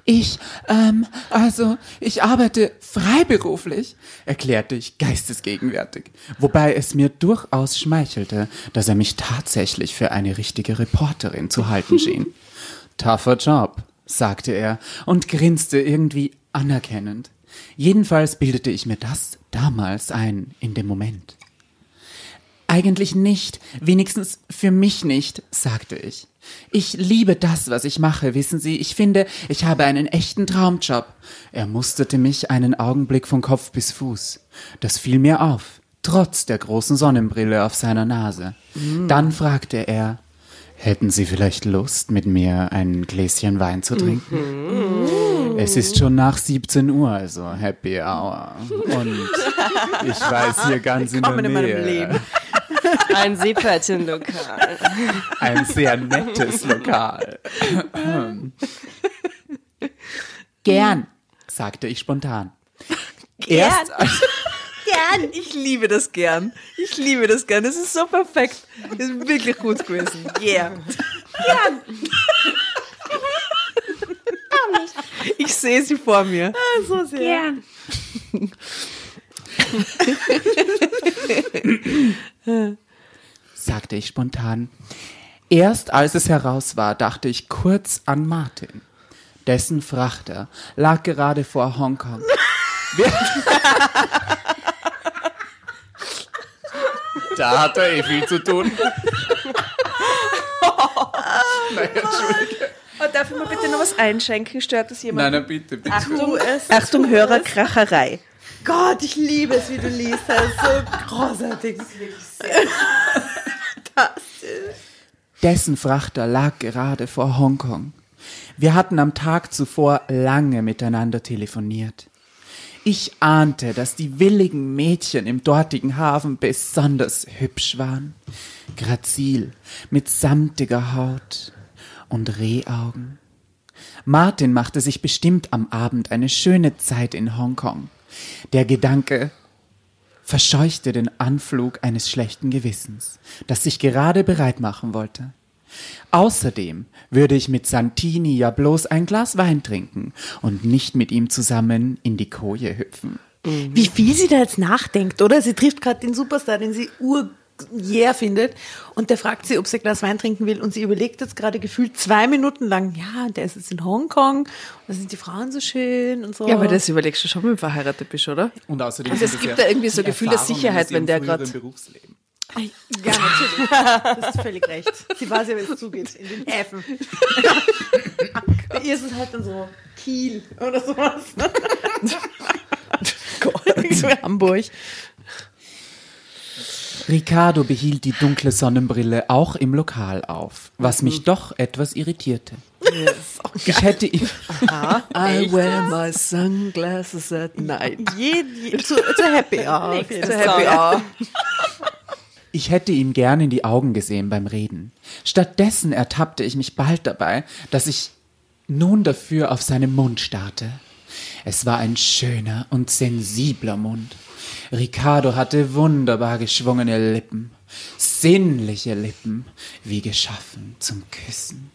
Ich, ähm, also, ich arbeite freiberuflich, erklärte ich geistesgegenwärtig, wobei es mir durchaus schmeichelte, dass er mich tatsächlich für eine richtige Reporterin zu halten schien. Tougher Job, sagte er und grinste irgendwie anerkennend. Jedenfalls bildete ich mir das damals ein in dem Moment. Eigentlich nicht, wenigstens für mich nicht, sagte ich. Ich liebe das, was ich mache, wissen Sie. Ich finde, ich habe einen echten Traumjob. Er musterte mich einen Augenblick von Kopf bis Fuß. Das fiel mir auf, trotz der großen Sonnenbrille auf seiner Nase. Dann fragte er, hätten Sie vielleicht Lust, mit mir ein Gläschen Wein zu trinken? Es ist schon nach 17 Uhr, also Happy Hour. Und ich weiß hier ganz in der Willkommen in meinem Nähe. Leben. Ein Seepferdchenlokal. Ein sehr nettes Lokal. Gern, sagte ich spontan. Erst, Gern. Ich liebe das gern. Ich liebe das gern. Das ist so perfekt. Das ist wirklich gut gewesen. Yeah. Gern. Ich sehe sie vor mir. So sehr. sagte ich spontan. Erst als es heraus war, dachte ich kurz an Martin. Dessen Frachter lag gerade vor Hongkong. Wir- da hat er eh viel zu tun. Nein, Entschuldige. Oh, darf ich mal bitte noch was einschenken? Stört das jemand? Nein, nein, bitte, bitte. Du es. Achtung, Hörerkracherei. Gott, ich liebe es, wie du liest. Das ist so großartig. Dessen Frachter lag gerade vor Hongkong. Wir hatten am Tag zuvor lange miteinander telefoniert. Ich ahnte, dass die willigen Mädchen im dortigen Hafen besonders hübsch waren. Grazil, mit samtiger Haut und Rehaugen. Martin machte sich bestimmt am Abend eine schöne Zeit in Hongkong. Der Gedanke verscheuchte den Anflug eines schlechten Gewissens, das sich gerade bereit machen wollte. Außerdem würde ich mit Santini ja bloß ein Glas Wein trinken und nicht mit ihm zusammen in die Koje hüpfen. Wie viel sie da jetzt nachdenkt, oder? Sie trifft gerade den Superstar, den sie ur yeah findet und der fragt sie, ob sie ein Glas Wein trinken will und sie überlegt jetzt gerade gefühlt zwei Minuten lang, ja, der ist jetzt in Hongkong und da sind die Frauen so schön und so. Ja, aber das überlegst du schon, wenn du verheiratet bist, oder? Und außerdem Also es gibt da irgendwie so die Gefühl der Sicherheit, wenn der Berufsleben. Ja, natürlich. Das ist völlig recht. Sie weiß ja, wie es zugeht in den Häfen. Bei ihr ist es halt dann so Kiel oder sowas. Gott. Hamburg. Ricardo behielt die dunkle Sonnenbrille auch im Lokal auf, was mich doch etwas irritierte. Ich hätte ihm, I wear my sunglasses at night. Je, je, zu, zu Happy Hour. Fall. happy hour. Ich hätte ihm gern in die Augen gesehen beim Reden. Stattdessen ertappte ich mich bald dabei, dass ich nun dafür auf seinen Mund starrte. Es war ein schöner und sensibler Mund. Ricardo hatte wunderbar geschwungene Lippen, sinnliche Lippen, wie geschaffen zum Küssen.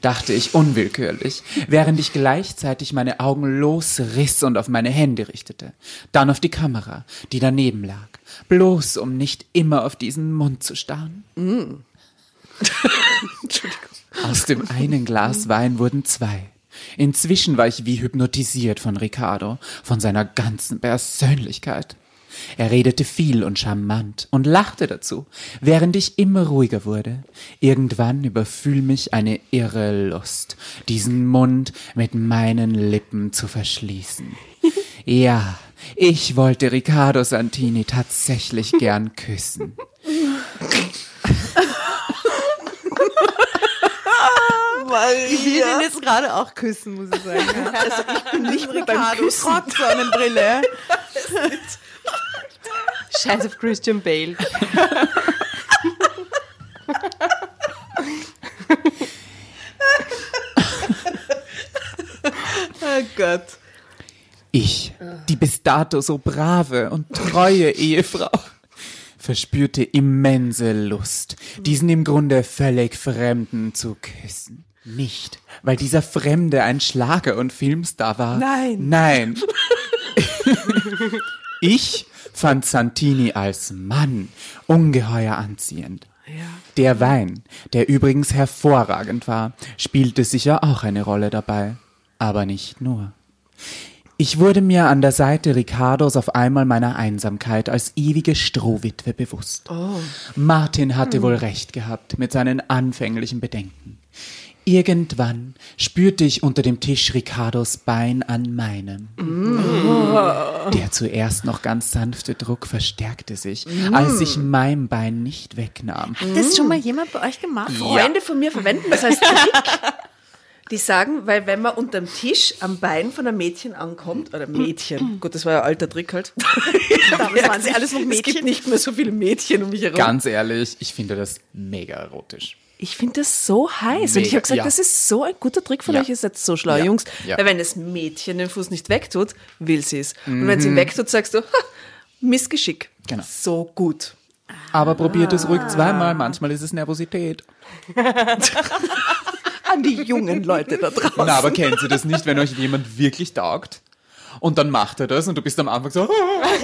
Dachte ich unwillkürlich, während ich gleichzeitig meine Augen losriss und auf meine Hände richtete, dann auf die Kamera, die daneben lag, bloß um nicht immer auf diesen Mund zu starren. Aus dem einen Glas Wein wurden zwei. Inzwischen war ich wie hypnotisiert von Ricardo, von seiner ganzen Persönlichkeit. Er redete viel und charmant und lachte dazu, während ich immer ruhiger wurde. Irgendwann überfühl mich eine irre Lust, diesen Mund mit meinen Lippen zu verschließen. Ja, ich wollte Riccardo Santini tatsächlich gern küssen. Ich will ihn jetzt gerade auch küssen, muss ich sagen. Ja. Also ich bin nicht mit Ricardo trotz Sonnenbrille. Scheiß auf Christian Bale. Oh Gott. Ich, die bis dato so brave und treue Ehefrau, verspürte immense Lust, diesen im Grunde völlig Fremden zu küssen. Nicht, weil dieser Fremde ein Schlager- und Filmstar war. Nein. Nein. ich fand Santini als Mann ungeheuer anziehend. Der Wein, der übrigens hervorragend war, spielte sicher auch eine Rolle dabei. Aber nicht nur. Ich wurde mir an der Seite Ricardos auf einmal meiner Einsamkeit als ewige Strohwitwe bewusst. Martin hatte wohl recht gehabt mit seinen anfänglichen Bedenken. Irgendwann spürte ich unter dem Tisch Ricardos Bein an meinem. Der zuerst noch ganz sanfte Druck verstärkte sich, als ich mein Bein nicht wegnahm. Hat das schon mal jemand bei euch gemacht? Freunde von mir verwenden das als Trick. Die sagen, weil wenn man unterm Tisch am Bein von einem Mädchen ankommt, oder Mädchen, gut, das war ja alter Trick halt. Damals waren sie alles noch Es gibt Mädchen. nicht mehr so viele Mädchen um mich herum. Ganz ehrlich, ich finde das mega erotisch. Ich finde das so heiß. und ich Mega, habe gesagt, ja. das ist so ein guter Trick von Ja. euch. Ihr seid so schlau, Ja. Jungs. Ja. Weil wenn das Mädchen den Fuß nicht wegtut, will sie es. Und wenn Mhm. sie ihn wegtut, sagst du, ha, Missgeschick. Genau. So gut. Aber probiert es ruhig zweimal, manchmal ist es Nervosität. An die jungen Leute da draußen. Na, aber kennt ihr das nicht, wenn euch jemand wirklich taugt? Und dann macht er das und du bist am Anfang so,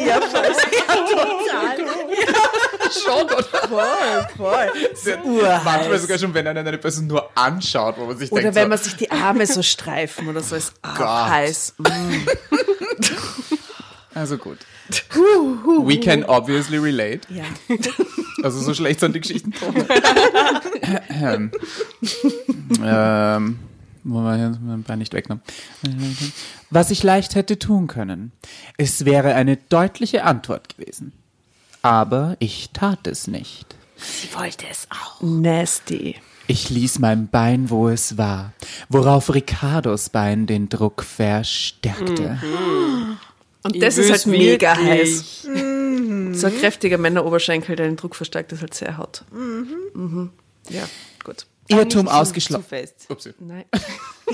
Ja, voll. total. schon, oder? Voll, voll. Manchmal sogar schon, wenn einen eine Person nur anschaut, wo man sich Oder denkt, wenn so, man sich die Arme so streifen oder so, ist Gott. heiß. Mm. also gut. We can obviously relate. Ja. Also so schlecht sind die Geschichten. ähm, ähm, wo war jetzt mein Bein nicht weggenommen. Was ich leicht hätte tun können. Es wäre eine deutliche Antwort gewesen. Aber ich tat es nicht. Sie wollte es auch. Nasty. Ich ließ mein Bein, wo es war, worauf Ricardos Bein den Druck verstärkte. Und Ich das ist halt mega heiß. So ein kräftiger Männeroberschenkel, der den Druck verstärkt, ist halt sehr hart. Mhm. Ja, gut. Irrtum ausgeschlossen. Zu fest. Upsi. Nein.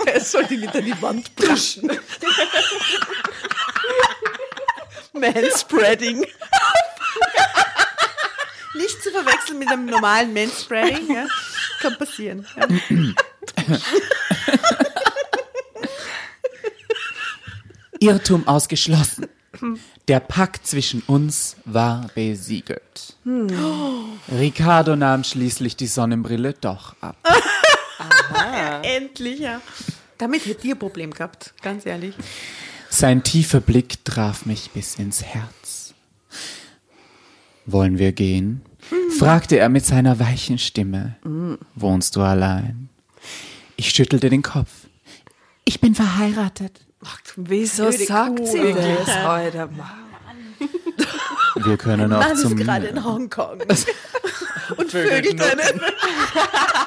Es soll die nicht an die Wand pushen. Manspreading. Nicht zu verwechseln mit einem normalen Manspreading. Ja. Kann passieren. Ja. Irrtum ausgeschlossen. Der Pakt zwischen uns war besiegelt. Ricardo nahm schließlich die Sonnenbrille doch ab. Endlich, ja. Damit hätte ihr Problem gehabt, ganz ehrlich. Sein tiefer Blick traf mich bis ins Herz. Wollen wir gehen? fragte er mit seiner weichen Stimme. Wohnst du allein? Ich schüttelte den Kopf. Ich bin verheiratet. Wieso Blöde sagt Kuh, sie das heute? Wir können auch Mann ist zum gerade in Hongkong. Und Vögel eine.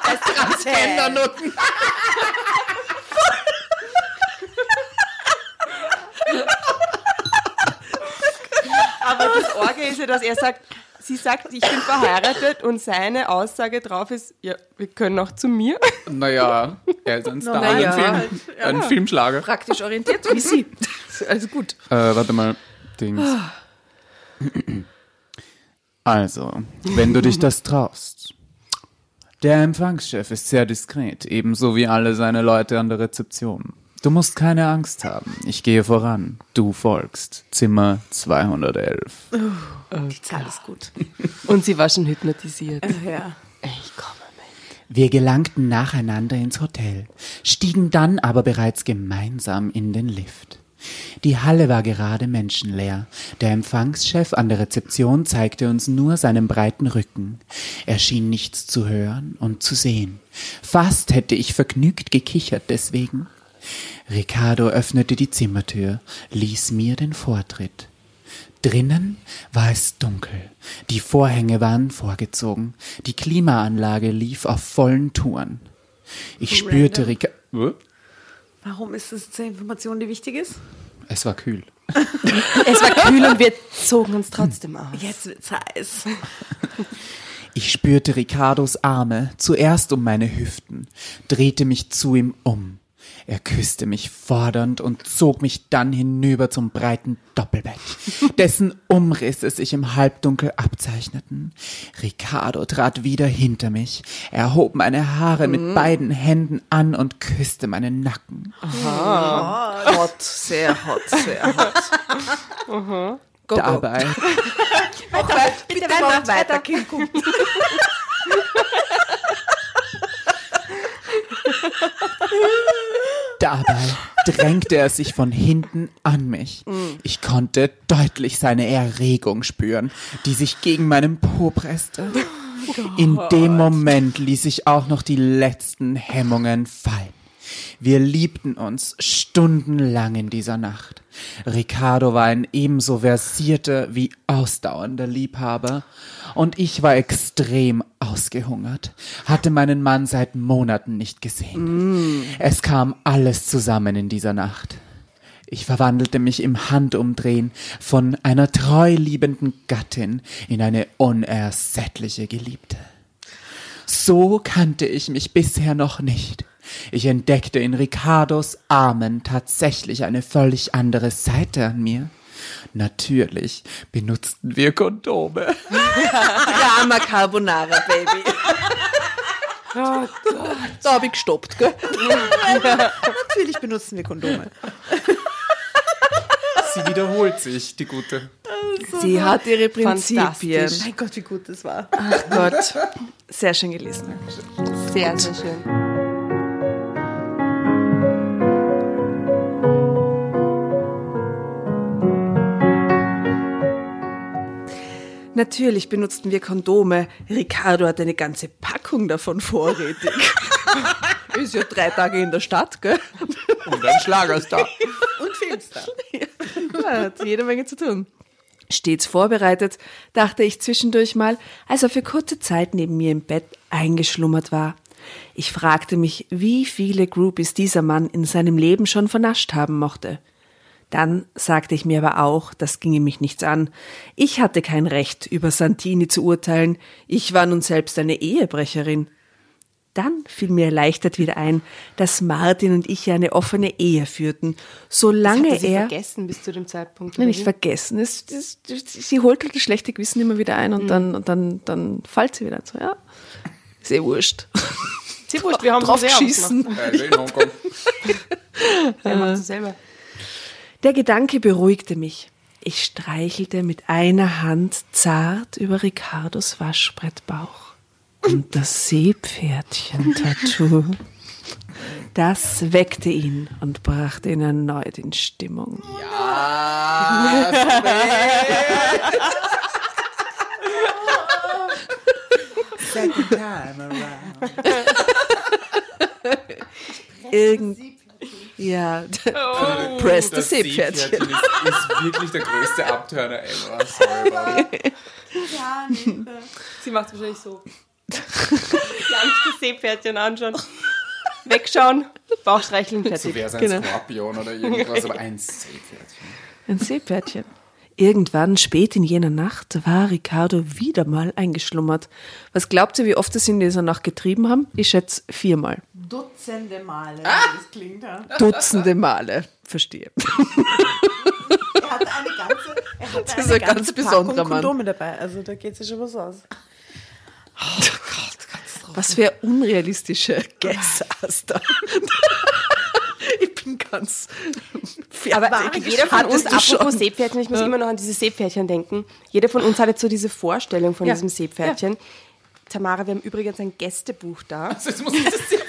Als Transgender-Nutten. Aber das Orge ist ja, dass er sagt, sie sagt, ich bin verheiratet und seine Aussage drauf ist, ja, wir können auch zu mir. Naja, er ist ein Star, Na ja, ein, Film, halt, ein Filmschlager. Praktisch orientiert wie sie. Also gut. Äh, warte mal. Dings. Also, wenn du dich das traust. Der Empfangschef ist sehr diskret, ebenso wie alle seine Leute an der Rezeption. Du musst keine Angst haben. Ich gehe voran. Du folgst. Zimmer 211. Die Zahl ist gut. Und sie war schon hypnotisiert. Ja. Ich komme mit. Wir gelangten nacheinander ins Hotel, stiegen dann aber bereits gemeinsam in den Lift. Die Halle war gerade menschenleer. Der Empfangschef an der Rezeption zeigte uns nur seinen breiten Rücken. Er schien nichts zu hören und zu sehen. Fast hätte ich vergnügt gekichert deswegen. Ricardo öffnete die Zimmertür, ließ mir den Vortritt. Drinnen war es dunkel. Die Vorhänge waren vorgezogen. Die Klimaanlage lief auf vollen Touren. Ich spürte Ricardo. Warum ist das eine Information, die wichtig ist? Es war kühl. Es war kühl und wir zogen uns trotzdem aus. Jetzt wird's heiß. Ich spürte Ricardos Arme zuerst um meine Hüften, drehte mich zu ihm um. Er küsste mich fordernd und zog mich dann hinüber zum breiten Doppelbett, dessen Umrisse sich im Halbdunkel abzeichneten. Ricardo trat wieder hinter mich, erhob meine Haare mit beiden Händen an und küsste meinen Nacken. Hot, sehr hot, sehr hot. Go, go. Dabei, Bitte mach weiter, Kind. Guck. dabei drängte er sich von hinten an mich. Ich konnte deutlich seine Erregung spüren, die sich gegen meinen Po presste. In dem Moment ließ ich auch noch die letzten Hemmungen fallen. Wir liebten uns stundenlang in dieser Nacht. Ricardo war ein ebenso versierter wie ausdauernder Liebhaber und ich war extrem ausgehungert, hatte meinen Mann seit Monaten nicht gesehen. Es kam alles zusammen in dieser Nacht. Ich verwandelte mich im Handumdrehen von einer treu liebenden Gattin in eine unersättliche Geliebte. So kannte ich mich bisher noch nicht. Ich entdeckte in Ricardos Armen tatsächlich eine völlig andere Seite an mir. Natürlich benutzten wir Kondome. Drama Carbonara, Baby. Da hab ich gestoppt, gell? Natürlich benutzen wir Kondome. Sie wiederholt sich, die gute. Sie hat ihre Prinzipien. Mein Gott, wie gut das war. Ach Gott. Sehr schön gelesen. Sehr, sehr schön. Natürlich benutzten wir Kondome. Ricardo hat eine ganze Packung davon vorrätig. Ist ja drei Tage in der Stadt, gell? Und ein Schlagerstar. Und Filmstar. Ja, hat jede Menge zu tun. Stets vorbereitet, dachte ich zwischendurch mal, als er für kurze Zeit neben mir im Bett eingeschlummert war. Ich fragte mich, wie viele Groupies dieser Mann in seinem Leben schon vernascht haben mochte. Dann sagte ich mir aber auch, das ginge mich nichts an. Ich hatte kein Recht, über Santini zu urteilen. Ich war nun selbst eine Ehebrecherin. Dann fiel mir erleichtert wieder ein, dass Martin und ich ja eine offene Ehe führten, solange Hatte sie er vergessen bis zu dem Zeitpunkt. Nein, nicht vergessen. Es, es, sie holt halt das schlechte Gewissen immer wieder ein und dann, und dann, dann fällt sie wieder so, ja. Ist eh wurscht. Sie wurscht, wir haben Drauf so sehr geschissen. Er macht es selber. Der Gedanke beruhigte mich. Ich streichelte mit einer Hand zart über Ricardos Waschbrettbauch. Und das Seepferdchen-Tattoo, das weckte ihn und brachte ihn erneut in Stimmung. Second time around. Irgend ja, press the Das Seepferdchen. Seepferdchen ist, ist wirklich der größte Abturner ever. Sorry, Barbara. Sie macht es wahrscheinlich so. Gar nicht das Seepferdchen anschauen. Wegschauen, Bauch streicheln, So fertig. wäre es ein Genau. Skorpion oder irgendwas, aber ein Seepferdchen. Ein Seepferdchen. Irgendwann, spät in jener Nacht, war Ricardo wieder mal eingeschlummert. Was glaubt ihr, wie oft es in dieser Nacht getrieben haben? Ich schätze viermal. Dutzende Male, wie das klingt. Ja. Dutzende Male. Verstehe. Er hatte eine ganze, er hatte Das eine ist ein ganze ganz besonderer Packung Mann. Kondome dabei. Also da geht es ja schon was aus. Was für unrealistische Guess hast du. Ich bin ganz Aber fertig. jeder von uns, apropos? Seepferdchen, ich muss immer noch an diese Seepferdchen denken. Jeder von uns hat jetzt so diese Vorstellung von Ja. diesem Seepferdchen. Tamara, wir haben übrigens ein Gästebuch da. Also jetzt muss ich das sehen.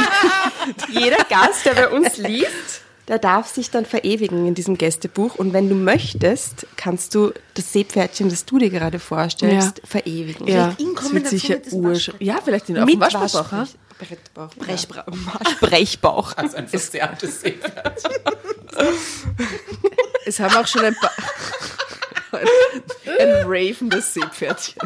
Jeder Gast, der bei uns liest, der darf sich dann verewigen in diesem Gästebuch. Und wenn du möchtest, kannst du das Seepferdchen, das du dir gerade vorstellst, verewigen. Ja, das kommen wird dazu sicher mit. Waschbrett. Ja, vielleicht in auf dem Mit Waschbrettbauch. ha? Waschbrettbauch. Brechbra Waschbrechbauch. Also ein verzerrtes Seepferdchen. Es haben auch schon ein paar. Ein ravенdes Seepferdchen.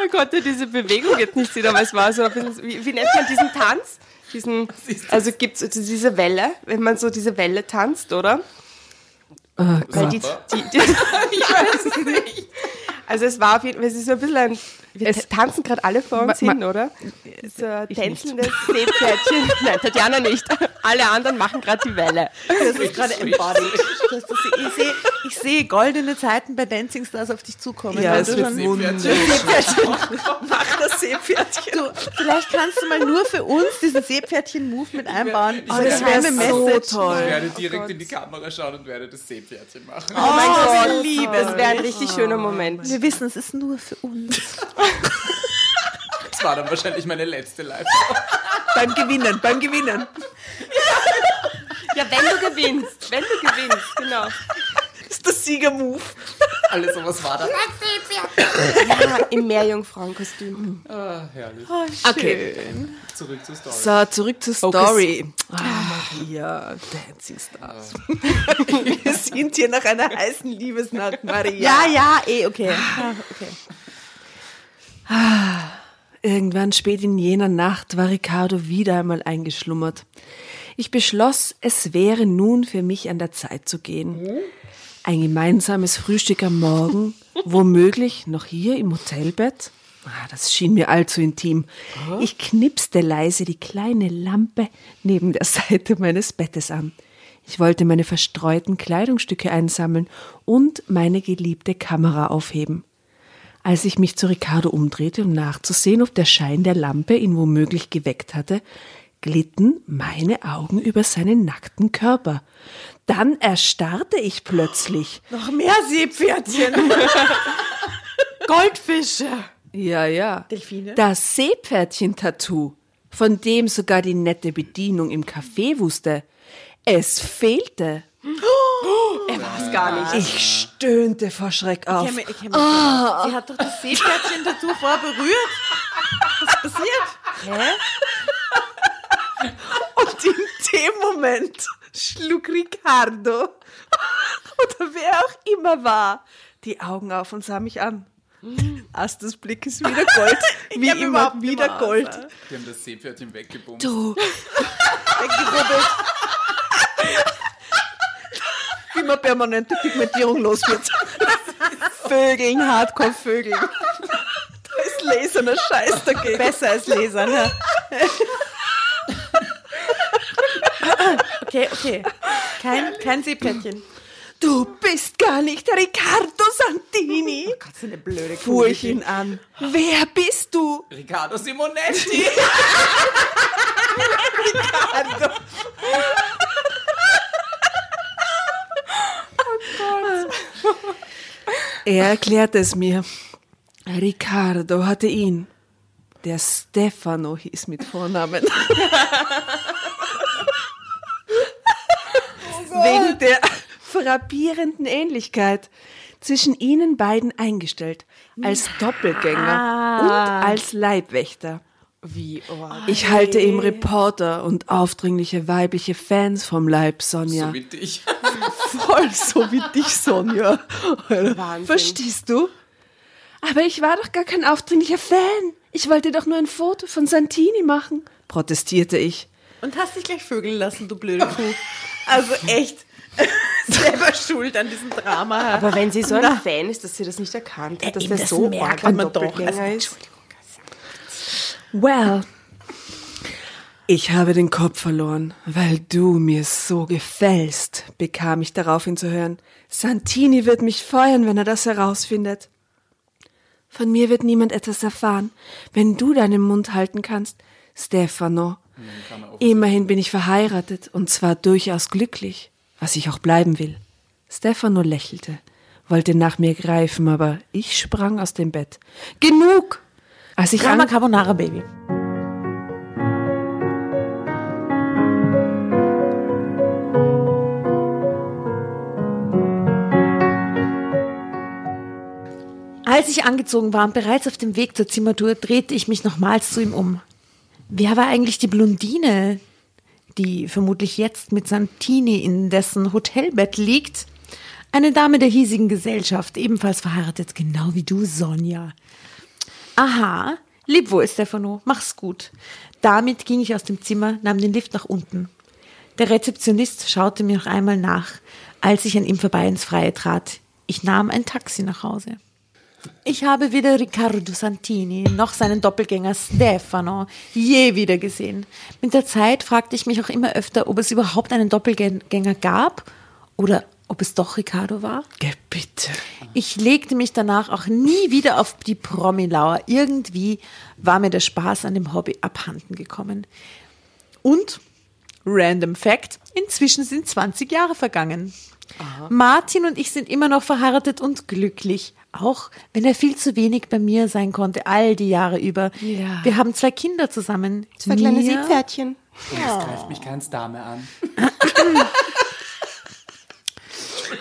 Man konnte diese Bewegung jetzt nicht sehen, aber es war so ein bisschen, wie, wie nennt man diesen Tanz? Diesen, also gibt es diese Welle, wenn man so diese Welle tanzt, oder? Weil die, die, die, ich weiß es nicht. Also es war auf jeden Fall, es ist so ein bisschen ein, wir Es- tanzen gerade alle vor uns hin, oder? So ein tänzelndes Seepferdchen. Nein, Tatjana nicht. Alle anderen machen gerade die Welle. Das ist gerade embodied. Das- Ich sehe ich sehe goldene Zeiten bei Dancing Stars auf dich zukommen. Ja, es wird Seepferdchen. Mach das Seepferdchen. du, vielleicht kannst du mal nur für uns diesen Seepferdchen-Move mit einbauen. ich Diese wär- geheime wär so Message. toll. Ich werde direkt in die Kamera schauen und werde das Seepferdchen machen. Oh mein Gott, wir lieben das wäre ein richtig schöner Moment. Wir wissen, es ist nur für uns. Das war dann wahrscheinlich meine letzte live Beim Gewinnen, beim Gewinnen. Ja, wenn du gewinnst, wenn du gewinnst, genau. Das ist der Siegermove. Alles sowas war da. Ja, im Meerjungfrauenkostüm. Ah, herrlich. Okay. Zurück zur Story. So, zurück zur Story. Ah, Maria, Dancing Stars. Wir sind hier nach einer heißen Liebesnacht, Maria. Ja, ja, eh, okay. Ja, okay. Irgendwann spät in jener Nacht war Ricardo wieder einmal eingeschlummert. Ich beschloss, es wäre nun für mich an der Zeit zu gehen. Ein gemeinsames Frühstück am Morgen, womöglich noch hier im Hotelbett. Ah, das schien mir allzu intim. Ich knipste leise die kleine Lampe neben der Seite meines Bettes an. Ich wollte meine verstreuten Kleidungsstücke einsammeln und meine geliebte Kamera aufheben. Als ich mich zu Ricardo umdrehte, um nachzusehen, ob der Schein der Lampe ihn womöglich geweckt hatte, glitten meine Augen über seinen nackten Körper. Dann erstarrte ich plötzlich. Noch mehr Seepferdchen. Goldfische. Ja, ja. Delfine? Das Seepferdchen-Tattoo, von dem sogar die nette Bedienung im Café wusste. Es fehlte. Er war es gar nicht. Ich stöhnte vor Schreck auf. Ich ich mich schon. Sie hat doch das Seepferdchen-Tattoo vorher berührt. Was ist passiert? Hä? Und in dem Moment schlug Ricardo, oder wer auch immer war, die Augen auf und sah mich an. Astes Blick ist wieder Gold, wie immer überhaupt wieder nicht Gold. Wir haben das Seepferdchen weggebumst. Du, Weggerubbelt. Man permanente Pigmentierung los wird. Vögeln, Hardcore-Vögeln. Da ist laserner Scheiß dagegen. Besser als Lesern. Ja. Okay, okay. Kein, kein Seepferdchen. Du bist gar nicht der Riccardo Santini. Gott, so eine blöde Fuhr ich ihn an. Wer bist du? Riccardo Simonetti. Er erklärte es mir. Riccardo hatte ihn. Der Stefano hieß mit Vornamen. Wegen der frappierenden Ähnlichkeit zwischen ihnen beiden eingestellt. Als Doppelgänger und als Leibwächter. Wie, oh. Ich halte ihm Reporter und aufdringliche weibliche Fans vom Leib, Sonja. So wie dich. Voll so wie dich, Sonja. Wahnsinn. Verstehst du? Aber ich war doch gar kein aufdringlicher Fan. Ich wollte doch nur ein Foto von Santini machen, protestierte ich. Und hast dich gleich vögeln lassen, du blöde Kuh. Also echt. Selber schuld an diesem Drama. Aber wenn sie so ein Fan ist, dass sie das nicht erkannt hat, dass eben, der das so merkt man doch. Also, ist. Well, ich habe den Kopf verloren, weil du mir so gefällst, bekam ich daraufhin zu hören. Santini wird mich feuern, wenn er das herausfindet. Von mir wird niemand etwas erfahren, wenn du deinen Mund halten kannst, Stefano. Immerhin bin ich verheiratet und zwar durchaus glücklich, was ich auch bleiben will. Stefano lächelte. wollte nach mir greifen, aber ich sprang aus dem Bett. Genug! Als ich Drama Carbonara Baby. Als ich angezogen war und bereits auf dem Weg zur Zimmertour, drehte ich mich nochmals zu ihm um. Wer war eigentlich die Blondine, die vermutlich jetzt mit Santini in dessen Hotelbett liegt? Eine Dame der hiesigen Gesellschaft, ebenfalls verheiratet, genau wie du, Sonja. Aha, lieb wohl, Stefano, mach's gut. Damit ging ich aus dem Zimmer, nahm den Lift nach unten. Der Rezeptionist schaute mir noch einmal nach, als ich an ihm vorbei ins Freie trat. Ich nahm ein Taxi nach Hause. Ich habe weder Riccardo Santini noch seinen Doppelgänger Stefano je wieder gesehen. Mit der Zeit fragte ich mich auch immer öfter, ob es überhaupt einen Doppelgänger gab oder ob es doch Riccardo war. Geh bitte. Ich legte mich danach auch nie wieder auf die Promilauer. Irgendwie war mir der Spaß an dem Hobby abhanden gekommen. Und, random Fact, inzwischen sind 20 Jahre vergangen. Martin und ich sind immer noch verheiratet und glücklich. Auch wenn er viel zu wenig bei mir sein konnte, all die Jahre über. Ja. Wir haben zwei Kinder zusammen. Zwei kleine Seepferdchen. Das greift mich keins Dame an.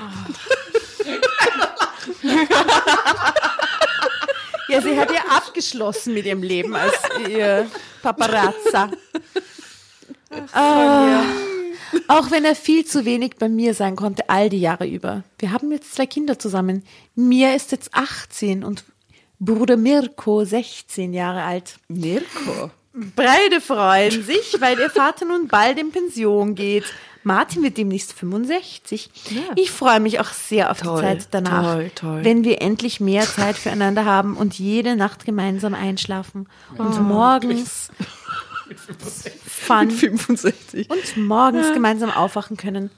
Ja, sie hat ja abgeschlossen mit ihrem Leben als ihr Paparazza. Ah, auch wenn er viel zu wenig bei mir sein konnte, all die Jahre über. Wir haben jetzt zwei Kinder zusammen. Mia ist jetzt 18 und Bruder Mirko 16 Jahre alt. Mirko. Beide freuen sich, weil ihr Vater nun bald in Pension geht. Martin wird demnächst 65. Ich freue mich auch sehr auf Toll, die Zeit danach, toll, toll. wenn wir endlich mehr Zeit füreinander haben und jede Nacht gemeinsam einschlafen und morgens fun 65. und morgens gemeinsam aufwachen können.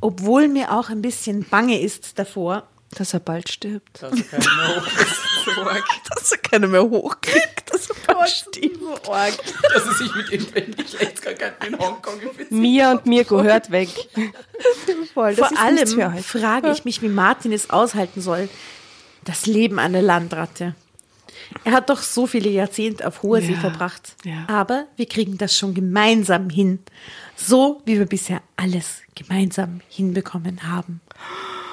Obwohl mir auch ein bisschen bange ist davor. Dass er bald stirbt. Das kann Dass er keiner mehr hochkriegt. Dass er bald stirbt. Dass er sich mit irgendwelchen Geschlechtskrankheiten in Hongkong befindet. Mia und Mirko hört weg. Voll, Vor ist allem frage ich mich, wie Martin es aushalten soll. Das Leben einer Landratte. Er hat doch so viele Jahrzehnte auf hoher See Ja, verbracht. ja. Aber wir kriegen das schon gemeinsam hin. So wie wir bisher alles gemeinsam hinbekommen haben.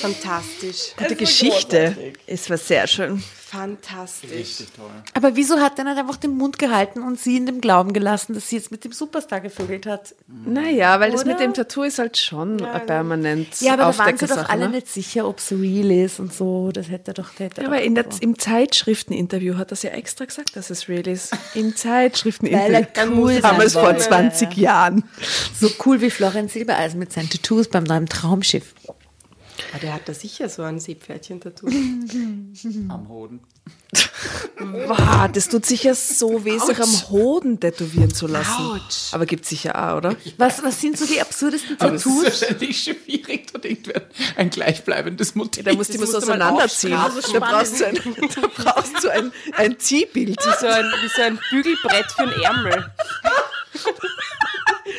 Fantastisch. Gute Geschichte. Es war sehr schön. Fantastisch. Richtig toll. Aber wieso hat er nicht einfach den Mund gehalten und sie in dem Glauben gelassen, dass sie jetzt mit dem Superstar gevögelt hat? Naja, weil das Oder? mit dem Tattoo ist halt schon ein permanent Ja, aber da waren sie doch alle ne? nicht sicher, ob es real ist und so. Das hätte er doch. das Hätte Ja, doch aber in der, im Zeitschrifteninterview hat er es ja extra gesagt, dass es real ist. Im Weil Zeitschrifteninterview. er cool Damals vor wollte. 20 Jahren. So cool wie Florian Silbereisen mit seinen Tattoos beim neuen Traumschiff. Aber der hat da sicher so ein Seepferdchen-Tattoo. Am Hoden. Wow, das tut sicher so weh, sich am Hoden tätowieren zu lassen. Autsch. Aber gibt sicher auch, oder? Was, was sind so die absurdesten Aber es ist Tattoos? wahrscheinlich schwierig, dort irgendwer ein gleichbleibendes Motiv. Da musst du immer so auseinanderziehen. Da brauchst du ein, da brauchst du ein, ein Ziehbild. Wie so, ein, wie so ein Bügelbrett für einen Ärmel.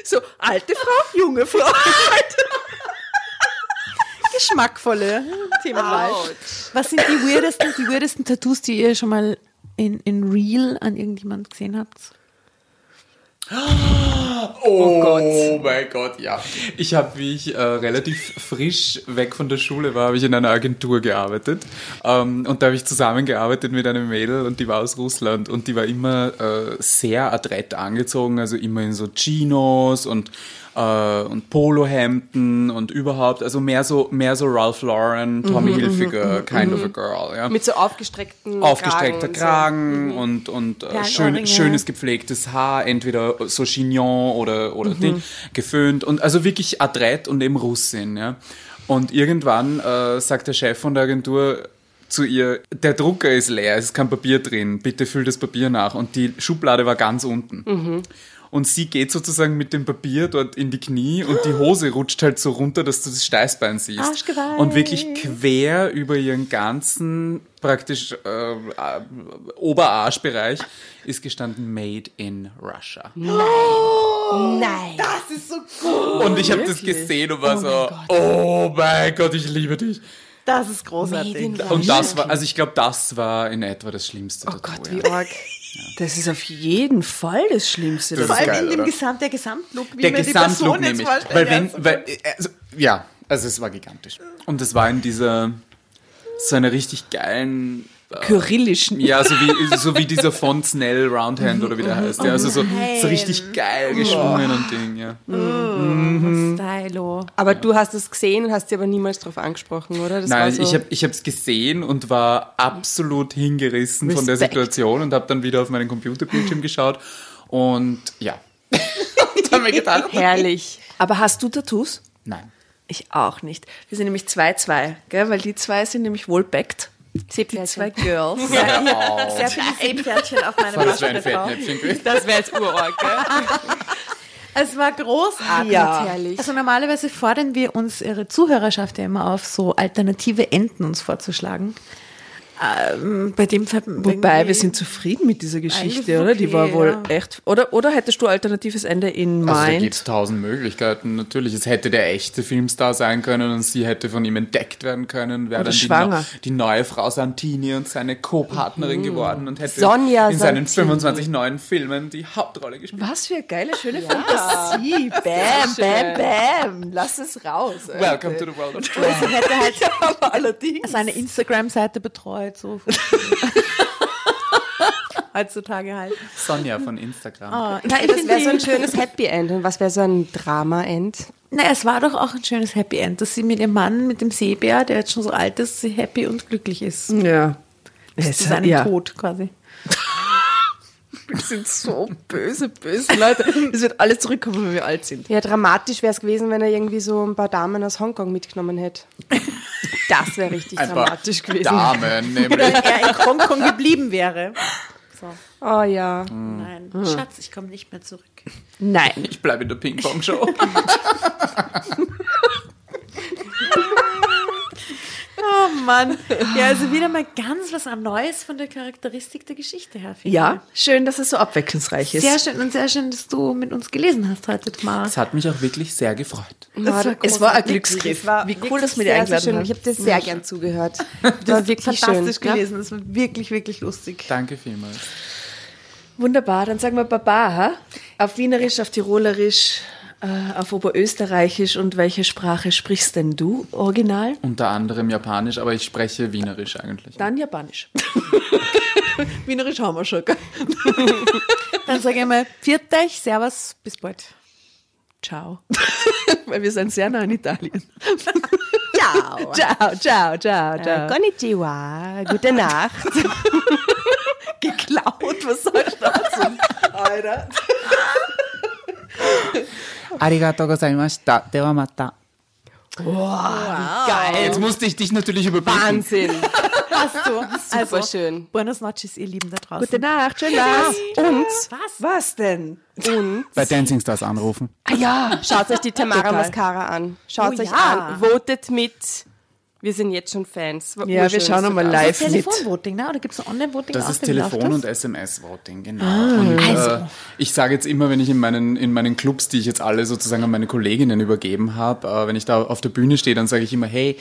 So, alte Frau, junge Frau. Geschmackvolle Themenwahl. Was sind die weirdesten, die weirdesten Tattoos, die ihr schon mal in, in Real an irgendjemand gesehen habt? Oh, Gott. mein Gott, ja. Ich habe, wie ich äh, relativ frisch weg von der Schule war, habe ich in einer Agentur gearbeitet. Ähm, und da habe ich zusammengearbeitet mit einem Mädel und die war aus Russland und die war immer äh, sehr adrett angezogen, also immer in so Chinos und äh, und Polohemden und überhaupt, also mehr so mehr so Ralph Lauren, Tommy Hilfiger kind of a girl, ja Mit so aufgestreckten aufgestreckter Kragen. Kragen und, und äh, schön, schönes gepflegtes Haar, entweder so Chignon oder, oder Ding, geföhnt und also wirklich adrett und eben Russin, ja. Und irgendwann äh, sagt der Chef von der Agentur zu ihr, der Drucker ist leer, es ist kein Papier drin, bitte füll das Papier nach. Und die Schublade war ganz unten. Und und sie geht sozusagen mit dem Papier dort in die Knie und die Hose rutscht halt so runter, dass du das Steißbein siehst. Arschgeweih. Und wirklich quer über ihren ganzen praktisch äh, äh, Oberarschbereich ist gestanden Made in Russia. Nein. Das ist so cool. Und ich habe das gesehen und war so, oh mein Gott, ich liebe dich. Das ist großartig. Und das war, also ich glaube, das war in etwa das Schlimmste. Oh dazu, Gott, ja. wie arg. Das ist auf jeden Fall das Schlimmste. Das Vor allem geil, in dem oder? Gesamt, der Gesamtlook, wie Der man die Gesamtlook Person jetzt nämlich. vorstellt. Weil wenn, weil, also, ja, also es war gigantisch. Und es war in dieser, so einer richtig geilen, Kyrillischen. ja, so wie, so wie dieser Font Snell Roundhand oder wie der heißt. Ja, also so, so richtig geil geschwungen und Ding, ja. Stylo. Aber du hast es gesehen und hast sie aber niemals drauf angesprochen, oder? Das war Nein, so, ich habe ich es gesehen und war absolut hingerissen von der Respekt. Situation und habe dann wieder auf meinen Computerbildschirm geschaut und ja. und habe mir gedacht, herrlich. Aber hast du Tattoos? nein. Ich auch nicht. Wir sind nämlich 2-2, gell? Weil die zwei sind nämlich wohl backt. Die zwei Girls. Sehr viele Seepferdchen auf meinem Das wäre ein. Fettnäpfchen. Das wäre jetzt urorg, gell? Es war großartig. Ja. Herrlich. Also normalerweise fordern wir uns ihre Zuhörerschaft ja immer auf, so alternative Enden uns vorzuschlagen. Ähm, bei dem Fall Wobei, wir sind zufrieden mit dieser Geschichte, oder? Die war okay, wohl ja. echt. Oder, oder hättest du alternatives Ende in Also da Mind? gibt es tausend Möglichkeiten. Natürlich, es hätte der echte Filmstar sein können und sie hätte von ihm entdeckt werden können, wäre dann die, die neue Frau Santini und seine Co-Partnerin geworden und hätte Sonja in seinen Santini. 25 neuen Filmen die Hauptrolle gespielt. Was für eine geile, schöne Fantasie. Bam, bam, bam. Lass es raus. Alter. Welcome to the world of Sie hätte halt allerdings. seine Instagram-Seite betreut, so. Heutzutage halt. Sonja von Instagram. Oh, Das wäre so ein schönes Happy End. Und was wäre so ein Drama-End? Na, es war doch auch ein schönes Happy End, dass sie mit ihrem Mann, mit dem Seebär, der jetzt schon so alt ist, sie happy und glücklich ist. Ja. Zu Es, seinem ja. Tod quasi. Wir sind so böse, böse Leute. Es wird alles zurückkommen, wenn wir alt sind. Ja, dramatisch wäre es gewesen, wenn er irgendwie so ein paar Damen aus Hongkong mitgenommen hätte. Das wäre richtig Ein paar dramatisch gewesen. Damen, nämlich. Wenn er in Hongkong geblieben wäre. Oh ja. Nein, Schatz, ich komme nicht mehr zurück. Nein. Ich bleibe in der Ping-Pong-Show. Oh Mann. Ja, also wieder mal ganz was Neues von der Charakteristik der Geschichte her. Ja, schön, dass es so abwechslungsreich ich. ist. Sehr schön und sehr schön, dass du mit uns gelesen hast heute, Tamara. Das hat mich auch wirklich sehr gefreut. War es war ein. Glücksgriff. Es war Wie cool, dass wir sehr eingeladen schön. haben. Ich habe dir sehr gern zugehört. Das war wirklich fantastisch schön. gelesen. Das war wirklich, wirklich lustig. Danke vielmals. Wunderbar, dann sagen wir Baba. ha? Auf Wienerisch, auf Tirolerisch, äh, auf Oberösterreichisch und welche Sprache sprichst denn du original? Unter anderem Japanisch, aber ich spreche Wienerisch eigentlich. Dann Japanisch. Wienerisch haben wir schon, gell? Dann sage ich mal, viert euch, servus, bis bald. Ciao. Weil wir sind sehr nah in Italien. Ciao. Ciao, ciao, ciao, Äh, ciao. Konnichiwa, gute Nacht. Geklaut, was soll ich dazu? Alter. Arigato gozaimashita. Dewa mata. Geil. Jetzt musste ich dich natürlich überbieten. Wahnsinn. Hast du. Super schön. Buenos noches, ihr Lieben da draußen. Gute Nacht, schön was. Und, Was? Was denn? und, Bei Dancing Stars anrufen. ah ja, schaut euch die Tamara. Mascara an. Schaut Oh euch ja. an. Votet mit. Wir sind jetzt schon Fans. War Ja, wir schauen nochmal live mit. Telefonvoting, ne? Oder gibt es Online-Voting Das ist Telefon- und das? SMS-Voting, genau. und, äh, ich sage jetzt immer, wenn ich in meinen, in meinen Clubs, die ich jetzt alle sozusagen an meine Kolleginnen übergeben habe, äh, wenn ich da auf der Bühne stehe, dann sage ich immer, hey,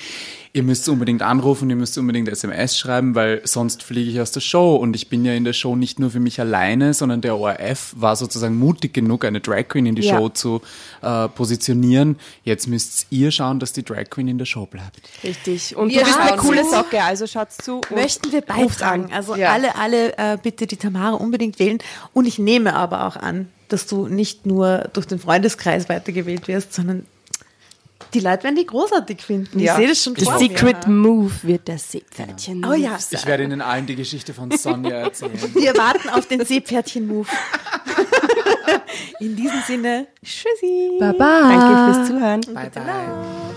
ihr müsst unbedingt anrufen, ihr müsst unbedingt SMS schreiben, weil sonst fliege ich aus der Show. Und ich bin ja in der Show nicht nur für mich alleine, sondern der ORF war sozusagen mutig genug, eine Drag Queen in die Ja. Show zu äh, positionieren. Jetzt müsst ihr schauen, dass die Drag Queen in der Show bleibt. Richtig. Und Wir du bist eine coole zu. Socke, also schaut's zu. Möchten wir beitragen. Also Ja. alle, alle äh, bitte die Tamara unbedingt wählen. Und ich nehme aber auch an, dass du nicht nur durch den Freundeskreis weitergewählt wirst, sondern die Leute werden die großartig finden. Ja. Ich sehe das schon The vor secret move wird das Seepferdchen. mir. Oh ja. Ich werde Ihnen allen die Geschichte von Sonja erzählen. Wir warten auf den Seepferdchen-Move. In diesem Sinne, tschüssi. Danke fürs Zuhören. bye bye.